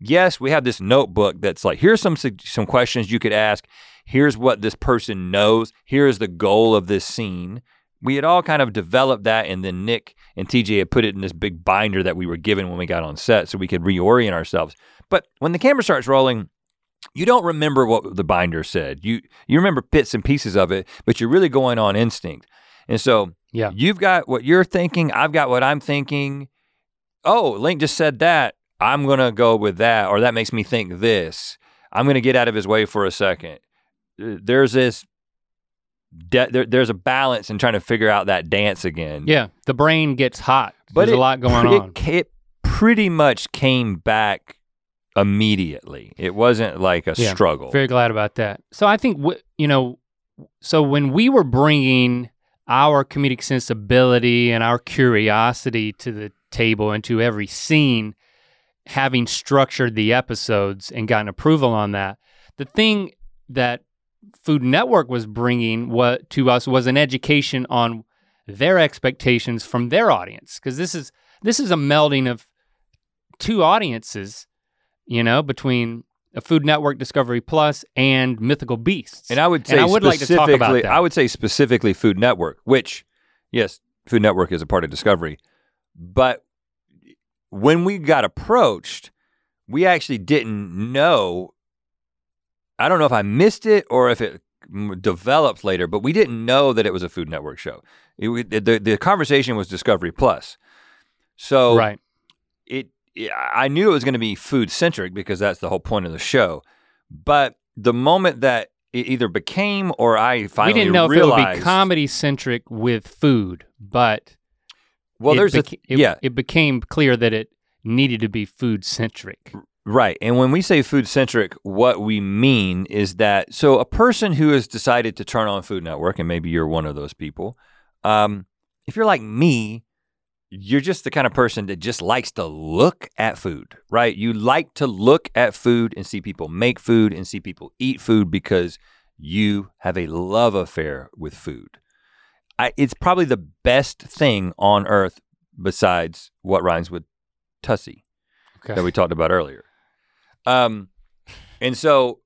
yes we have this notebook that's like here's some some questions you could ask. Here's what this person knows. Here's the goal of this scene we had all kind of developed that and then Nick and TJ had put it in this big binder that we were given when we got on set so we could reorient ourselves. But when the camera starts rolling, you don't remember what the binder said. You you remember bits and pieces of it, but you're really going on instinct. And so Yeah. you've got what you're thinking, I've got what I'm thinking. Oh, Link just said that. I'm going to go with that or that makes me think this. I'm going to get out of his way for a second. There's this de- there, there's a balance in trying to figure out that dance again. Yeah. The brain gets hot. But There's it a lot going it, on. ca- It pretty much came back immediately. It wasn't like a Yeah, struggle. Very glad about that. So I think w- you know, so when we were bringing our comedic sensibility and our curiosity to the table and to every scene, having structured the episodes and gotten approval on that, the thing that Food Network was bringing what to us was an education on their expectations from their audience because this is this is a melding of two audiences, you know, between a Food Network Discovery Plus and Mythical Beasts. and I would say And I would like to talk about that. I would say specifically Food Network, which yes, Food Network is a part of Discovery. But when we got approached, we actually didn't know I don't know if I missed it or if it developed later, but we didn't know that it was a Food Network show. It, we- the the conversation was Discovery Plus. So right. it, it I knew it was going to be food centric because that's the whole point of the show. But the moment that it either became or I finally we didn't know realized, if it would be comedy centric with food, but well, it there's a beca- it, yeah, it became clear that it needed to be food centric. Right. And when we say food centric, what we mean is that so a person who has decided to turn on Food Network, and maybe you're one of those people, um, if you're like me. You're just the kind of person that just likes to look at food, right? You like to look at food and see people make food and see people eat food because you have a love affair with food. I, it's probably the best thing on earth besides what rhymes with Tussy Okay. that we talked about earlier. Um, and so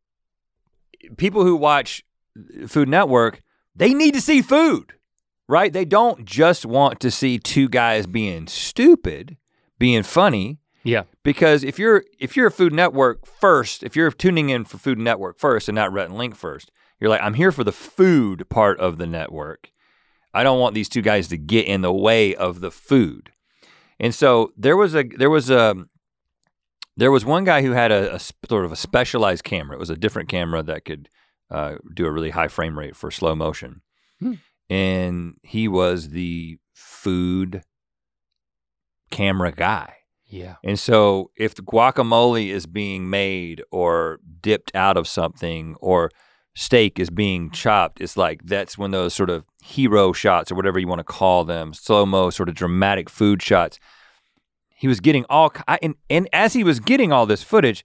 people who watch Food Network, they need to see food, right? They don't just want to see two guys being stupid, being funny. yeah. Because if you're if you're a Food Network first, if you're tuning in for Food Network first and not Rhett and Link first, you're like, I'm here for the food part of the network. I don't want these two guys to get in the way of the food. And so there was a there was a there was one guy who had a, a sort of a specialized camera. It was a different camera that could uh, do a really high frame rate for slow motion, Hmm. and he was the food camera guy. Yeah. And so if the guacamole is being made or dipped out of something or steak is being chopped, it's like that's when those sort of hero shots or whatever you want to call them, slow-mo sort of dramatic food shots. He was getting all I- and and as he was getting all this footage,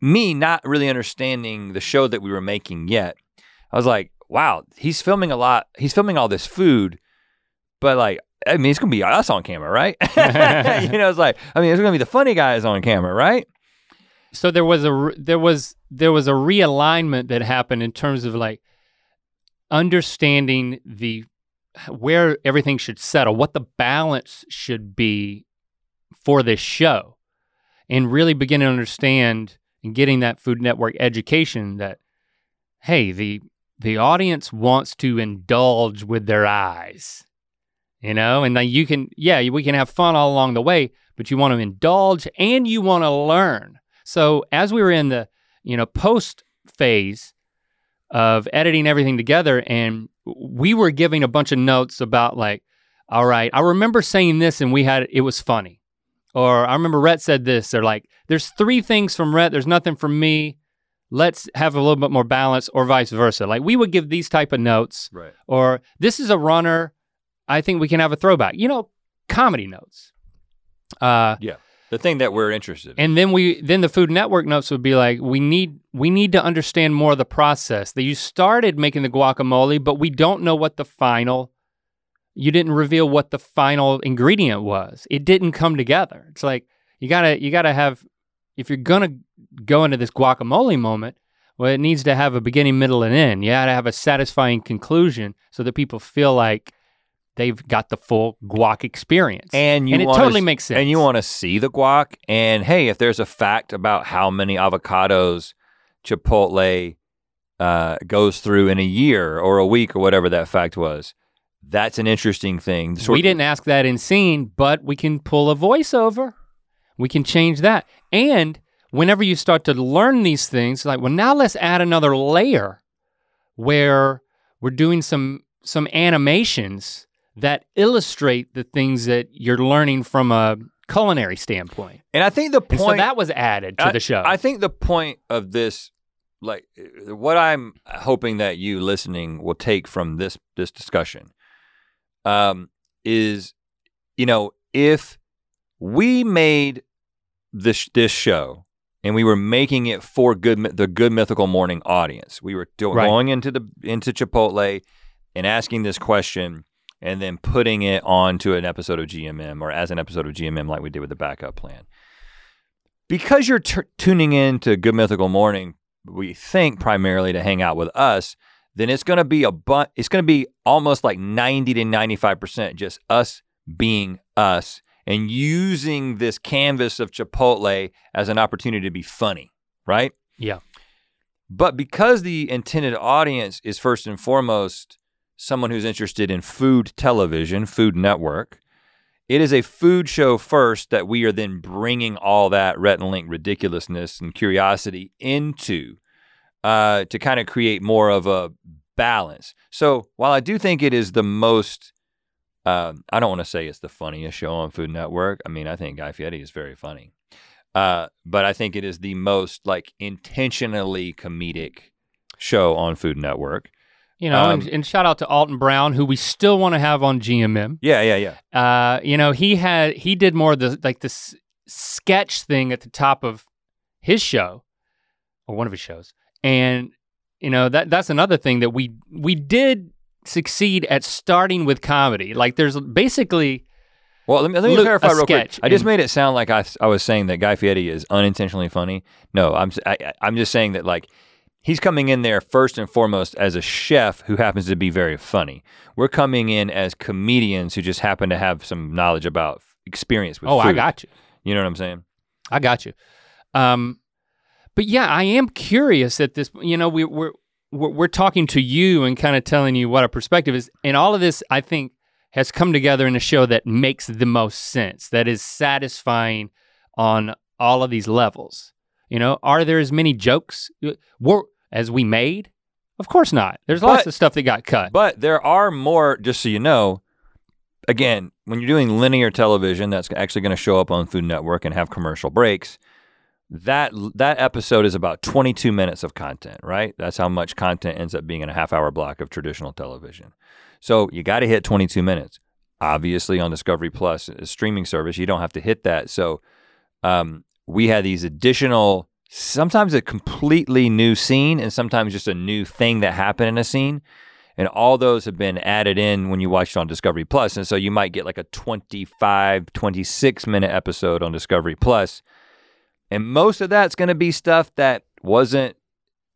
me not really understanding the show that we were making yet, I was like, wow, he's filming a lot. He's filming all this food, but like I mean, it's gonna be us on camera, right? you know, it's like, I mean, it's gonna be the funny guys on camera, right? So there was a there was there was a realignment that happened in terms of like understanding the where everything should settle, what the balance should be for this show, and really beginning to understand and getting that Food Network education that, hey, the the audience wants to indulge with their eyes, you know, and then you can, yeah, we can have fun all along the way, but you want to indulge and you want to learn. So as we were in the, you know, post phase of editing everything together and we were giving a bunch of notes about like, all right, I remember saying this and we had, it was funny. Or I remember Rhett said this, They're like, there's three things from Rhett, there's nothing from me. Let's have a little bit more balance or vice versa. Like we would give these type of notes Right. or this is a runner. I think we can have a throwback. You know, comedy notes. Uh, The thing that we're interested in. and then we then the Food Network notes would be like, we need we need to understand more of the process. That you started making the guacamole, but we don't know what the final. You didn't reveal what the final ingredient was. It didn't come together. It's like you gotta you gotta have if you're gonna go into this guacamole moment. Well, it needs to have a beginning, middle, and end. You gotta have a satisfying conclusion so that people feel like they've got the full guac experience. and you and it totally makes sense. And you want to see the guac. And hey, if there's a fact about how many avocados Chipotle uh, goes through in a year or a week or whatever that fact was, that's an interesting thing. We didn't ask that in scene, but we can pull a voiceover. We can change that. And whenever you start to learn these things, like, well, now let's add another layer where we're doing some some animations that illustrate the things that you're learning from a culinary standpoint. And I think the point so that was added to I- the show. I think the point of this, like what I'm hoping that you listening will take from this this discussion, um, is, you know, if we made this this show and we were making it for good the good mythical morning audience, we were Right. going into the into Chipotle and asking this question. And then putting it onto an episode of GMM or as an episode of GMM, like we did with the backup plan because you're t- tuning in to Good Mythical Morning, we think primarily to hang out with us, then it's going to be a bu- it's going to be almost like 90 to 95% just us being us and using this canvas of Chipotle as an opportunity to be funny, right? Yeah. But because the intended audience is first and foremost someone who's interested in food television, Food Network, it is a food show first that we are then bringing all that Rhett and Link ridiculousness and curiosity into uh, to kind of create more of a balance. So while I do think it is the most, uh, I don't want to say it's the funniest show on Food Network. I mean, I think Guy Fieri is very funny, uh, but I think it is the most like intentionally comedic show on Food Network. you know, and, um, and shout out to Alton Brown, who we still want to have on GMM. Yeah, yeah, yeah. uh, you know, he had he did more of the like this sketch thing at the top of his show, or one of his shows, and you know that that's another thing that we we did succeed at starting with comedy. Like there's basically Well, let me, let me clarify real quick. I just made it sound like I, I was saying that Guy Fieri is unintentionally funny. No, I'm I, am just saying that like he's coming in there first and foremost as a chef who happens to be very funny. We're coming in as comedians who just happen to have some knowledge about experience with oh, food. I got you, You know what I'm saying? I got you. Um, but yeah, I am curious at this. You know, we, we're we're we're talking to you and kind of telling you what our perspective is, and all of this, I think, has come together in a show that makes the most sense. That is satisfying on all of these levels. You know, are there as many jokes uh, as we made? Of course not. There's lots of stuff that got cut. But there are more, just so you know, again, when you're doing linear television that's actually going to show up on Food Network and have commercial breaks, that that episode is about 22 minutes of content, right? That's how much content ends up being in a half hour block of traditional television. So you got to hit 22 minutes. Obviously, on Discovery Plus, a streaming service, you don't have to hit that. So um, we had these additional, sometimes a completely new scene, and sometimes just a new thing that happened in a scene. And all those have been added in when you watch it on Discovery Plus. And so you might get like a 25, 26 minute episode on Discovery Plus. And most of that's going to be stuff that wasn't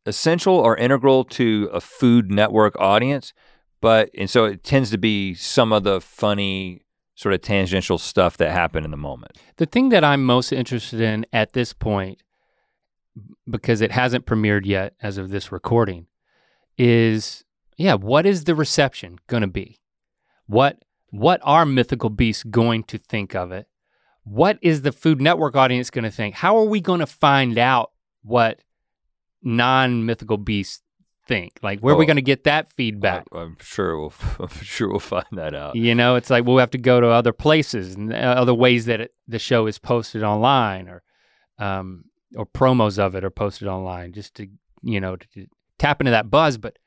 essential or integral to a Food Network audience, but and so it tends to be some of the funny sort of tangential stuff that happened in the moment. The thing that I'm most interested in at this point, because it hasn't premiered yet as of this recording, is yeah, what is the reception gonna be? What what are mythical beasts going to think of it? What is the Food Network audience gonna think? How are we gonna find out what non-mythical beasts think? Like where are we Oh. gonna get that feedback? I, am sure we'll I'm sure we'll find that out. You know, it's like we'll have to go to other places and uh, other ways that it, the show is posted online or um, or promos of it are posted online just to, you know, to, to tap into that buzz. But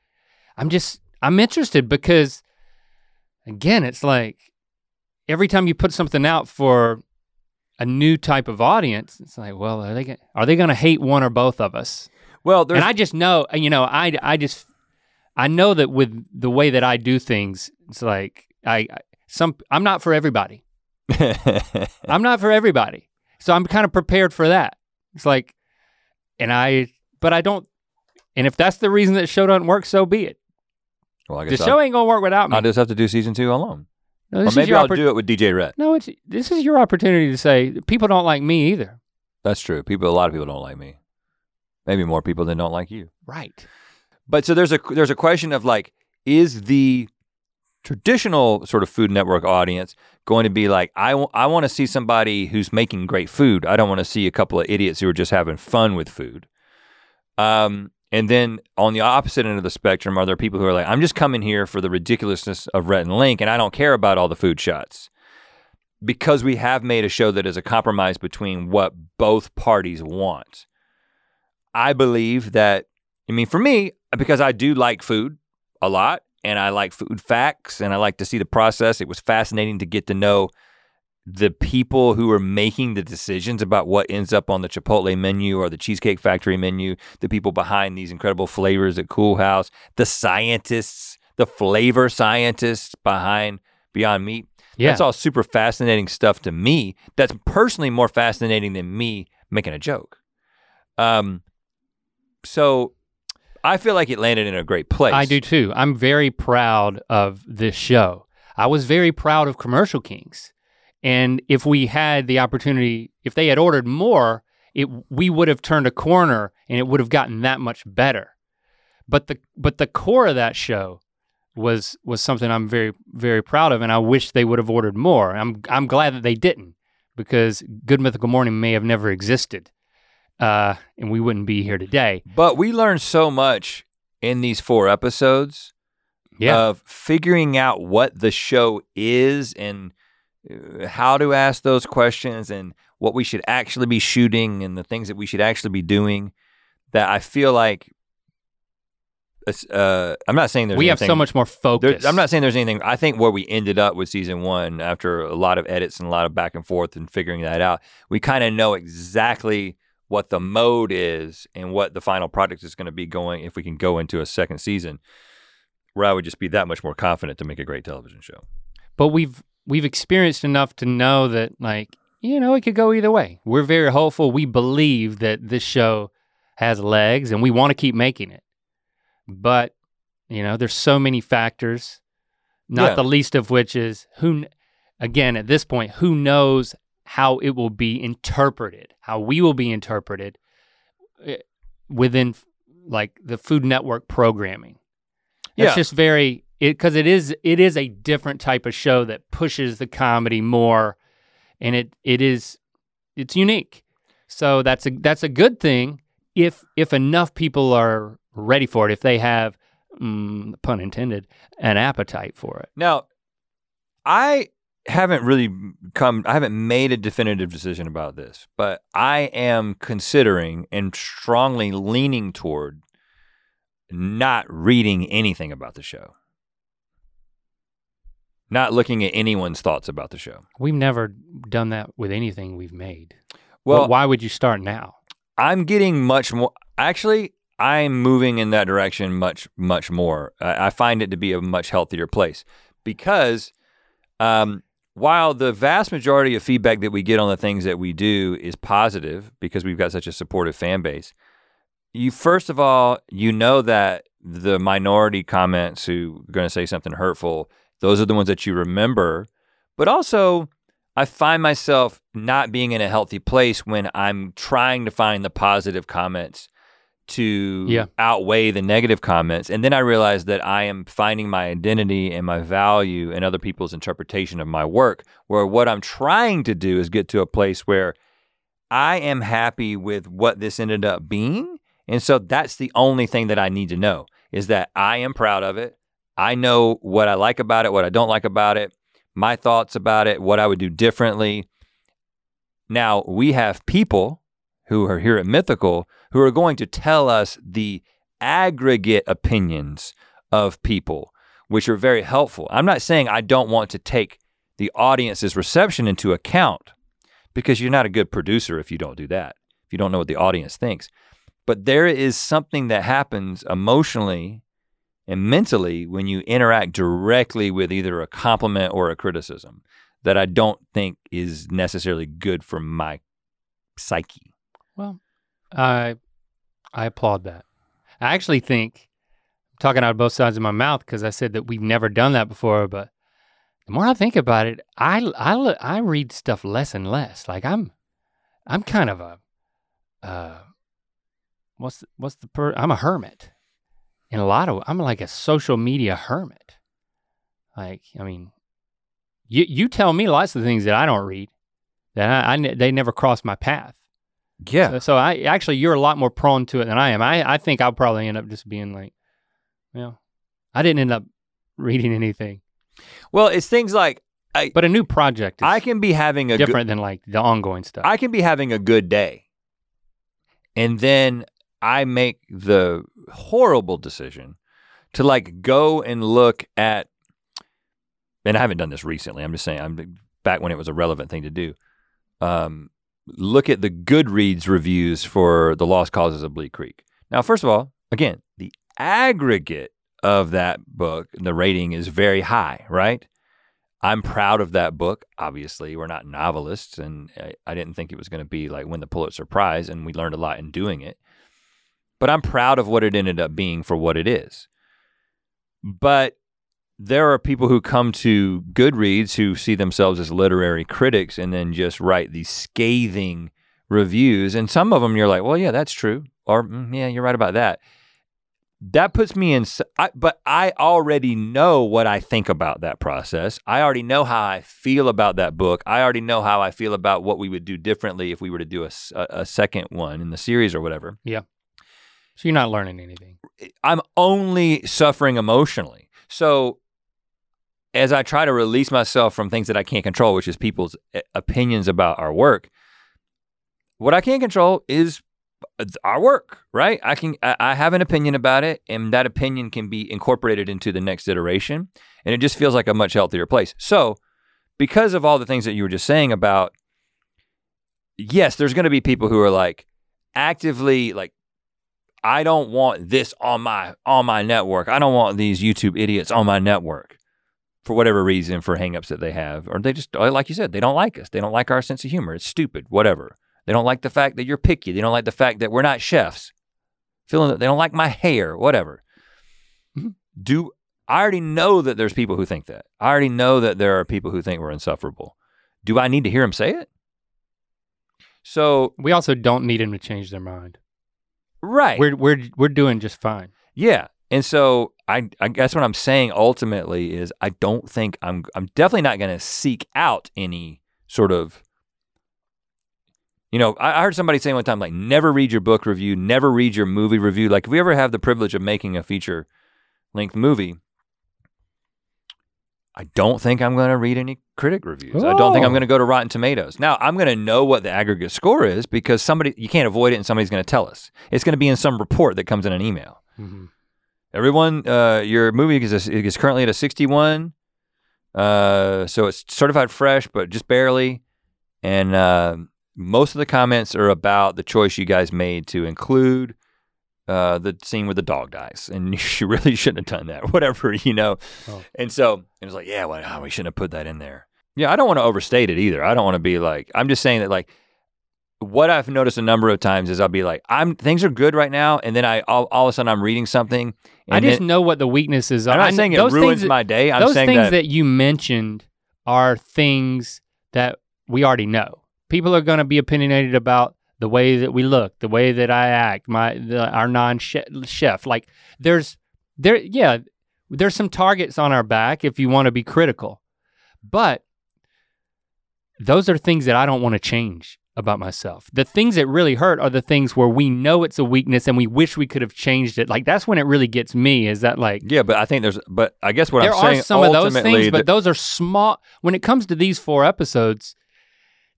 I'm just, I'm interested because, again, it's like every time you put something out for a new type of audience, it's like, well, are they gonna, are they going to hate one or both of us? Well, there's and I just know, you know, I, I just, I know that with the way that I do things, it's like I, I some, I'm not for everybody. I'm not for everybody. So I'm kind of prepared for that. It's like, and I, but I don't, and if that's the reason that show doesn't work, so be it. well, I The guess show I'll, ain't gonna work without me. I'll just have to do season two alone, No, or maybe your I'll oppor- do it with DJ Rhett. No, it's this is your opportunity to say people don't like me either. That's true. People, a lot of people don't like me. Maybe more people than don't like you. Right. But so there's a there's a question of like, is the traditional sort of Food Network audience going to be like, I, w- I want to see somebody who's making great food. I don't want to see a couple of idiots who are just having fun with food. Um, and then on the opposite end of the spectrum, are there people who are like, I'm just coming here for the ridiculousness of Rhett and Link, and I don't care about all the food shots. Because we have made a show that is a compromise between what both parties want. I believe that, I mean, for me, because I do like food a lot and I like food facts and I like to see the process, it was fascinating to get to know the people who are making the decisions about what ends up on the Chipotle menu or the Cheesecake Factory menu, the people behind these incredible flavors at Coolhaus, the scientists, the flavor scientists behind Beyond Meat. Yeah. That's all super fascinating stuff to me. That's personally more fascinating than me making a joke. Um, so I feel like it landed in a great place. I do too. I'm very proud of this show. I was very proud of Commercial Kings. And if we had the opportunity, if they had ordered more, it we would have turned a corner and it would have gotten that much better. But the but the core of that show was was something I'm very very proud of and I wish they would have ordered more. I'm I'm glad that they didn't because Good Mythical Morning may have never existed. Uh, and we wouldn't be here today. But we learned so much in these four episodes Yeah. of figuring out what the show is and how to ask those questions and what we should actually be shooting and the things that we should actually be doing that I feel like uh, I'm not saying there's we have so anything- much more there- focus. I'm not saying there's anything. I think where we ended up with season one, after a lot of edits and a lot of back and forth and figuring that out, we kind of know exactly what the mode is and what the final product is going to be going if we can go into a second season, where I would just be that much more confident to make a great television show. but we've we've experienced enough to know that like you know it could go either way. We're very hopeful. We believe that this show has legs, and we want to keep making it. But you know, there's so many factors. Not Yeah. the least of which is who. Again, at this point, who knows how it will be interpreted? How we will be interpreted eh, within like the Food Network programming. It's Yeah. just very because it is it is a different type of show that pushes the comedy more, and it it is it's unique. So that's a that's a good thing if if enough people are ready for it. If they have, mm, pun intended, an appetite for it. Now, I haven't really come, I haven't made a definitive decision about this, but I am considering and strongly leaning toward not reading anything about the show. Not looking at anyone's thoughts about the show. We've never done that with anything we've made. Well, Well, why would you start now? I'm getting much more. Actually, I'm moving in that direction much, much more. I, I find it to be a much healthier place because um, while the vast majority of feedback that we get on the things that we do is positive because we've got such a supportive fan base, you first of all, you know that the minority comments who are going to say something hurtful, those are the ones that you remember. But also, I find myself not being in a healthy place when I'm trying to find the positive comments to Yeah. outweigh the negative comments. And then I realize that I am finding my identity and my value in other people's interpretation of my work, where what I'm trying to do is get to a place where I am happy with what this ended up being. And so that's the only thing that I need to know is that I am proud of it. I know what I like about it, what I don't like about it, my thoughts about it, what I would do differently. Now, we have people who are here at Mythical who are going to tell us the aggregate opinions of people, which are very helpful. I'm not saying I don't want to take the audience's reception into account because you're not a good producer if you don't do that, if you don't know what the audience thinks. But there is something that happens emotionally and mentally when you interact directly with either a compliment or a criticism that I don't think is necessarily good for my psyche. Well, I I applaud that. I actually think I'm talking out of both sides of my mouth because I said that we've never done that before, but the more I think about it, I I I read stuff less and less. Like I'm I'm kind of a uh what's what's the per I'm a hermit. In a lot of I'm like a social media hermit. Like, I mean, you you tell me lots of things that I don't read that I, I they never cross my path. Yeah. So, so I actually you're a lot more prone to it than I am. I, I think I'll probably end up just being like, well, I didn't end up reading anything. Well, it's things like I But a new project is I can be having a good, different than like the ongoing stuff. I can be having a good day. And then I make the horrible decision to like go and look at and I haven't done this recently. I'm just saying I'm back when it was a relevant thing to do. Um, look at the Goodreads reviews for The Lost Causes of Bleak Creek. Now, first of all, again, the aggregate of that book, the rating is very high, right? I'm proud of that book. Obviously, we're not novelists, and I, I didn't think it was going to be like win the Pulitzer Prize, and we learned a lot in doing it. But I'm proud of what it ended up being for what it is. But there are people who come to Goodreads who see themselves as literary critics and then just write these scathing reviews. And some of them you're like, well, yeah, that's true. Or, "Mm, yeah, you're right about that. That puts me in, I, but I already know what I think about that process. I already know how I feel about that book. I already know how I feel about what we would do differently if we were to do a second one in the series or whatever. So you're not learning anything. I'm only suffering emotionally. So as I try to release myself from things that I can't control, which is people's uh, opinions about our work, what I can control is uh, our work, right? I can I have an opinion about it and that opinion can be incorporated into the next iteration and it just feels like a much healthier place. So, because of all the things that you were just saying about yes, there's going to be people who are like actively like I don't want this on my on my network. I don't want these YouTube idiots on my network for whatever reason for hangups that they have or they just like you said, they don't like us. They don't like our sense of humor. It's stupid, whatever. They don't like the fact that you're picky. They don't like the fact that we're not chefs. Feeling that they don't like my hair, whatever. Mhm. Do I already know that there's people who think that. I already know that there are people who think we're insufferable. Do I need to hear them say it? So, We also don't need them to change their mind. Right. We're we're we're doing just fine. Yeah. And so I I guess what I'm saying ultimately is I don't think I'm I'm definitely not going to seek out any sort of you know, I, I heard somebody say one time like never read your book review, never read your movie review. Like if we ever have the privilege of making a feature length movie, I don't think I'm going to read any critic reviews. I don't think I'm Oh. going to go to Rotten Tomatoes. Now, I'm going to know what the aggregate score is because somebody you can't avoid it and somebody's going to tell us. It's going to be in some report that comes in an email. Mhm. Everyone, uh, your movie is, is currently at a 61. Uh, so it's certified fresh, but just barely. And uh, most of the comments are about the choice you guys made to include uh, the scene where the dog dies. And she really shouldn't have done that, whatever, you know. Oh. And so it was like, yeah, well, oh, we shouldn't have put that in there. Yeah, I don't want to overstate it either. I don't want to be like, I'm just saying that, like, what I've noticed a number of times is I'll be like, I'm things are good right now, and then I all, all of a sudden I'm reading something. And I just then, know what the weaknesses are. I'm not saying it ruins my day. I'm those saying things that, that you mentioned are things that we already know. People are going to be opinionated about the way that we look, the way that I act, my the, our non-chef. Like there's there yeah, there's some targets on our back if you want to be critical. But those are things that I don't want to change about myself. The things that really hurt are the things where we know it's a weakness and we wish we could have changed it. Like that's when it really gets me is that like yeah, but I think there's, but I guess what I'm saying There are some of those things, but those are small. When it comes to these four episodes,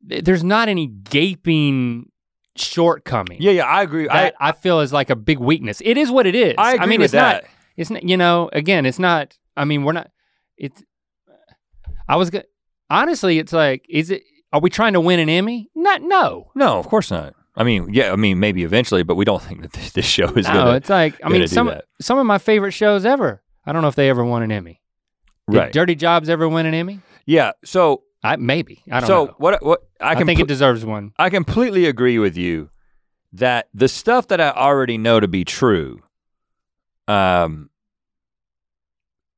there's not any gaping shortcoming. yeah, yeah, I agree. I, I, feel is like a big weakness. It is what it is. I agree mean, with it's that. not. It's not. You know, again, it's not. I mean, we're not. It's. I was gonna. Honestly, it's like, is it? Are we trying to win an Emmy? Not. No. no, of course not. I mean, yeah, I mean, maybe eventually, but we don't think that this, this show is No. gonna It's like. I mean, some some of my favorite shows ever. I don't know if they ever won an Emmy. Did right. Dirty Jobs ever win an Emmy? Yeah. So, I maybe. I don't so know. what? What I I, think it deserves one. I completely agree with you that the stuff that I already know to be true, um,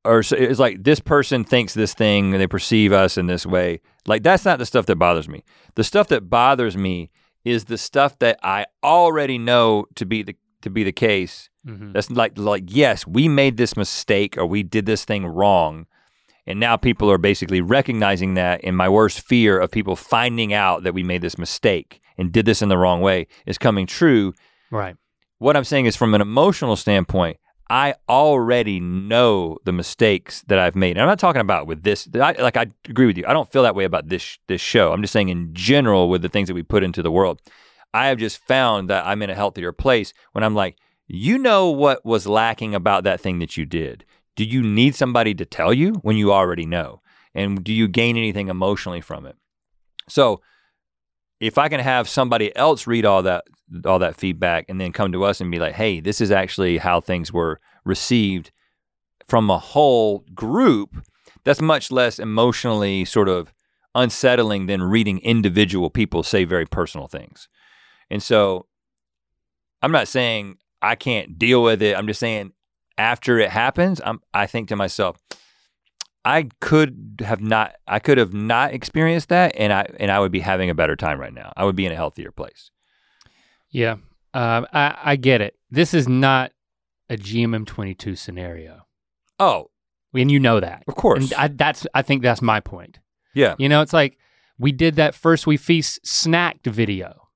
or so it's like this person thinks this thing and they perceive us in this way. Like that's not the stuff that bothers me. The stuff that bothers me is the stuff that I already know to be the to be the case. Mhm. That's like like yes, we made this mistake or we did this thing wrong. And now people are basically recognizing that and my worst fear of people finding out that we made this mistake and did this in the wrong way is coming true. Right. What I'm saying is from an emotional standpoint, I already know the mistakes that I've made. And I'm not talking about with this I, like I agree with you. I don't feel that way about this this show. I'm just saying in general with the things that we put into the world. I have just found that I'm in a healthier place when I'm like, you know what was lacking about that thing that you did. Do you need somebody to tell you when you already know? And do you gain anything emotionally from it? So if I can have somebody else read all that all that feedback and then come to us and be like, "Hey, this is actually how things were received from a whole group," that's much less emotionally sort of unsettling than reading individual people say very personal things. And so I'm not saying I can't deal with it. I'm just saying after it happens, I'm I think to myself, I could have not I could have not experienced that and I and I would be having a better time right now. I would be in a healthier place. Yeah. Um, I, I get it. This is not a GMM 22 scenario. Oh, And you know that. of course. And I, that's, I think that's my point. yeah. You know, it's like we did that first we feast snacked video.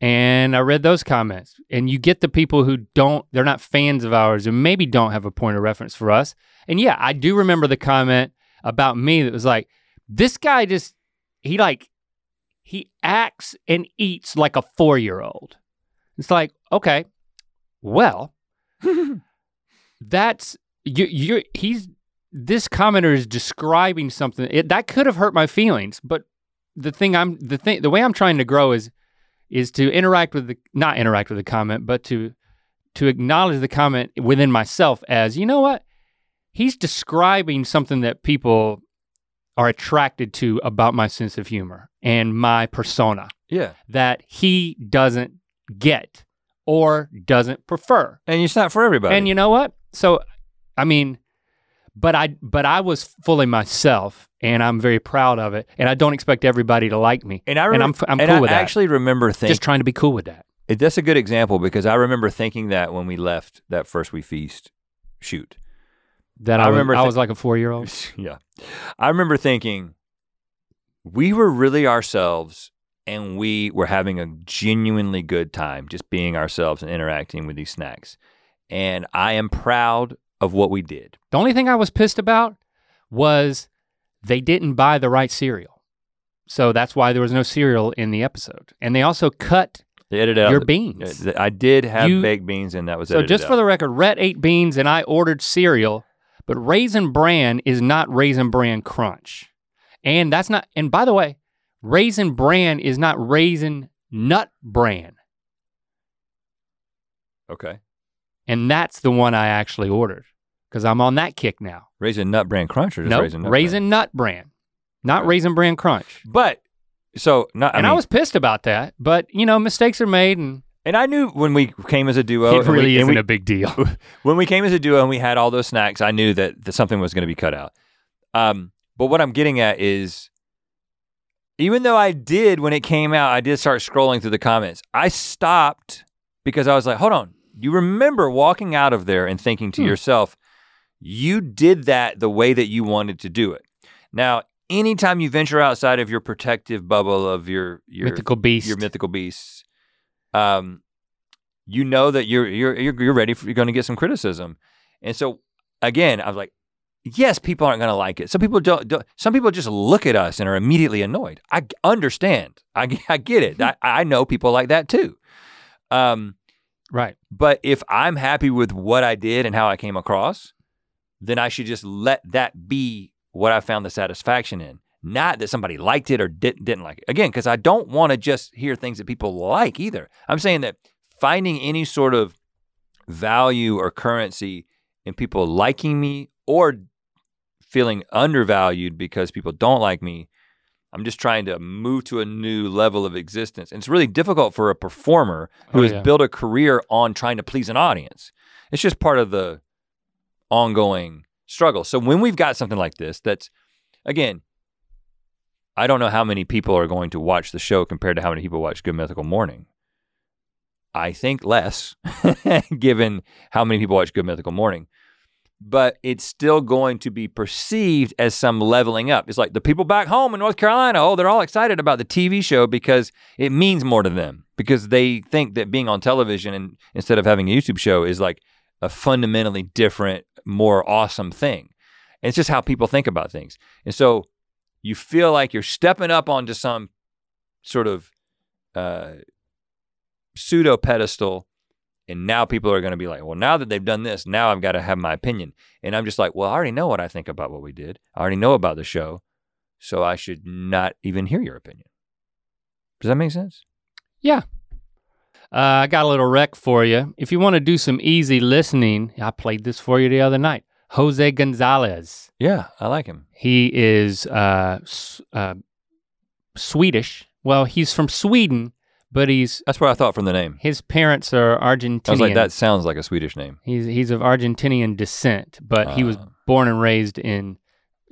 And I read those comments. And you get the people who don't, they're not fans of ours and maybe don't have a point of reference for us. And yeah, I do remember the comment about me that was like, this guy just, he like, he acts and eats like a four year old. It's like, okay, well, that's, you, you're, he's, this commenter is describing something it, that could have hurt my feelings but the thing i'm the thing the way i'm trying to grow is is to interact with the not interact with the comment but to to acknowledge the comment within myself as you know what he's describing something that people are attracted to about my sense of humor and my persona Yeah. that he doesn't get or doesn't prefer And it's not for everybody. and you know what? So, I mean, but I but I was fully myself, and I'm very proud of it. And I don't expect everybody to like me. and I and remember, I'm f- I'm and cool I with that. I actually remember thinking Just trying to be cool with that. It, that's a good example because I remember thinking that when we left that first we feast shoot. That I I, was- remember I was like a four year old. yeah. I remember thinking we were really ourselves and we were having a genuinely good time just being ourselves and interacting with these snacks. And I am proud of what we did. The only thing I was pissed about was they didn't buy the right cereal, so that's why there was no cereal in the episode. And they also cut They edited out your the- beans. uh, I did have You- baked beans and that was it. So just out. for the record, Rhett ate beans and I ordered cereal, but Raisin Bran is not Raisin Bran Crunch. And that's not, and by the way, Raisin Bran is not Raisin Nut Bran. Okay. And that's the one I actually ordered because I'm on that kick now. Raisin Nut Bran Crunch or just No, Raisin Nut Raisin? Nut Bran, not Okay. Raisin Bran Crunch. But so not. I and mean, I was pissed about that, but you know, mistakes are made, and and I knew when we came as a duo. it we- really and isn't we- a big deal. when we came as a duo and we had all those snacks, I knew that, that something was going to be cut out. Um, but what I'm getting at is, even though I did when it came out, I did start scrolling through the comments. I stopped because I was like, hold on. You remember walking out of there and thinking to Hmm. yourself, you did that the way that you wanted to do it. Now, anytime you venture outside of your protective bubble of your your Mythical beast. your mythical beasts, um, you know that you're you're you're, you're ready for you're going to get some criticism, and so again, I was like, yes, people aren't going to like it. Some people don't, don't. Some people just look at us and are immediately annoyed. I understand. I I get it. I I know people like that too. Um, right. but if I'm happy with what I did and how I came across, then I should just let that be what I found the satisfaction in. Not that somebody liked it or didn't didn't like it. Again, because I don't want to just hear things that people like either. I'm saying that finding any sort of value or currency in people liking me or feeling undervalued because people don't like me. I'm just trying to move to a new level of existence. And it's really difficult for a performer who Oh, has yeah. built a career on trying to please an audience. It's just part of the ongoing struggle. So when we've got something like this, that's again, I don't know how many people are going to watch the show compared to how many people watch Good Mythical Morning. I think less, given how many people watch Good Mythical Morning. But it's still going to be perceived as some leveling up. It's like the people back home in North Carolina, oh, they're all excited about the TV show because it means more to them because they think that being on television and instead of having a YouTube show is like a fundamentally different, more awesome thing. And it's just how people think about things. And so you feel like you're stepping up onto some sort of uh, pseudo pedestal. And now people are going to be like, well, now that they've done this, now I've got to have my opinion. And I'm just like, well, I already know what I think about what we did. I already know about the show. So I should not even hear your opinion. Does that make sense? Yeah. Uh, I got a little rec for you. If you want to do some easy listening, I played this for you the other night. Jose Gonzalez. Yeah, I like him. He is uh, uh, Swedish. Well, he's from Sweden, but he's That's what I thought from the name. his parents are Argentinian. I was like, that sounds like a Swedish name. He's he's of Argentinian descent, but he was Ah. born and raised in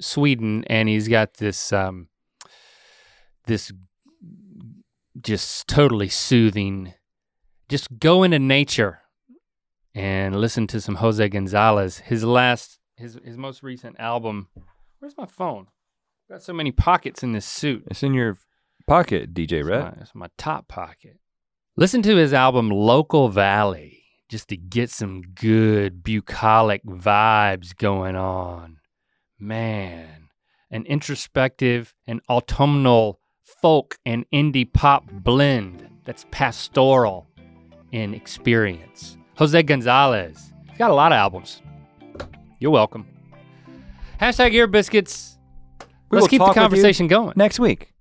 Sweden, and he's got this um, this just totally soothing. Just go into nature and listen to some Jose Gonzalez. His last, his his most recent album. Where's my phone? Got so many pockets in this suit. It's in your pocket, DJ It's Red. my, it's my top pocket. Listen to his album Local Valley just to get some good bucolic vibes going on. Man, an introspective and autumnal folk and indie pop blend that's pastoral in experience. Jose Gonzalez. He's got a lot of albums. You're welcome. Hashtag ear biscuits. We Let's keep the talk with you conversation going. Next week.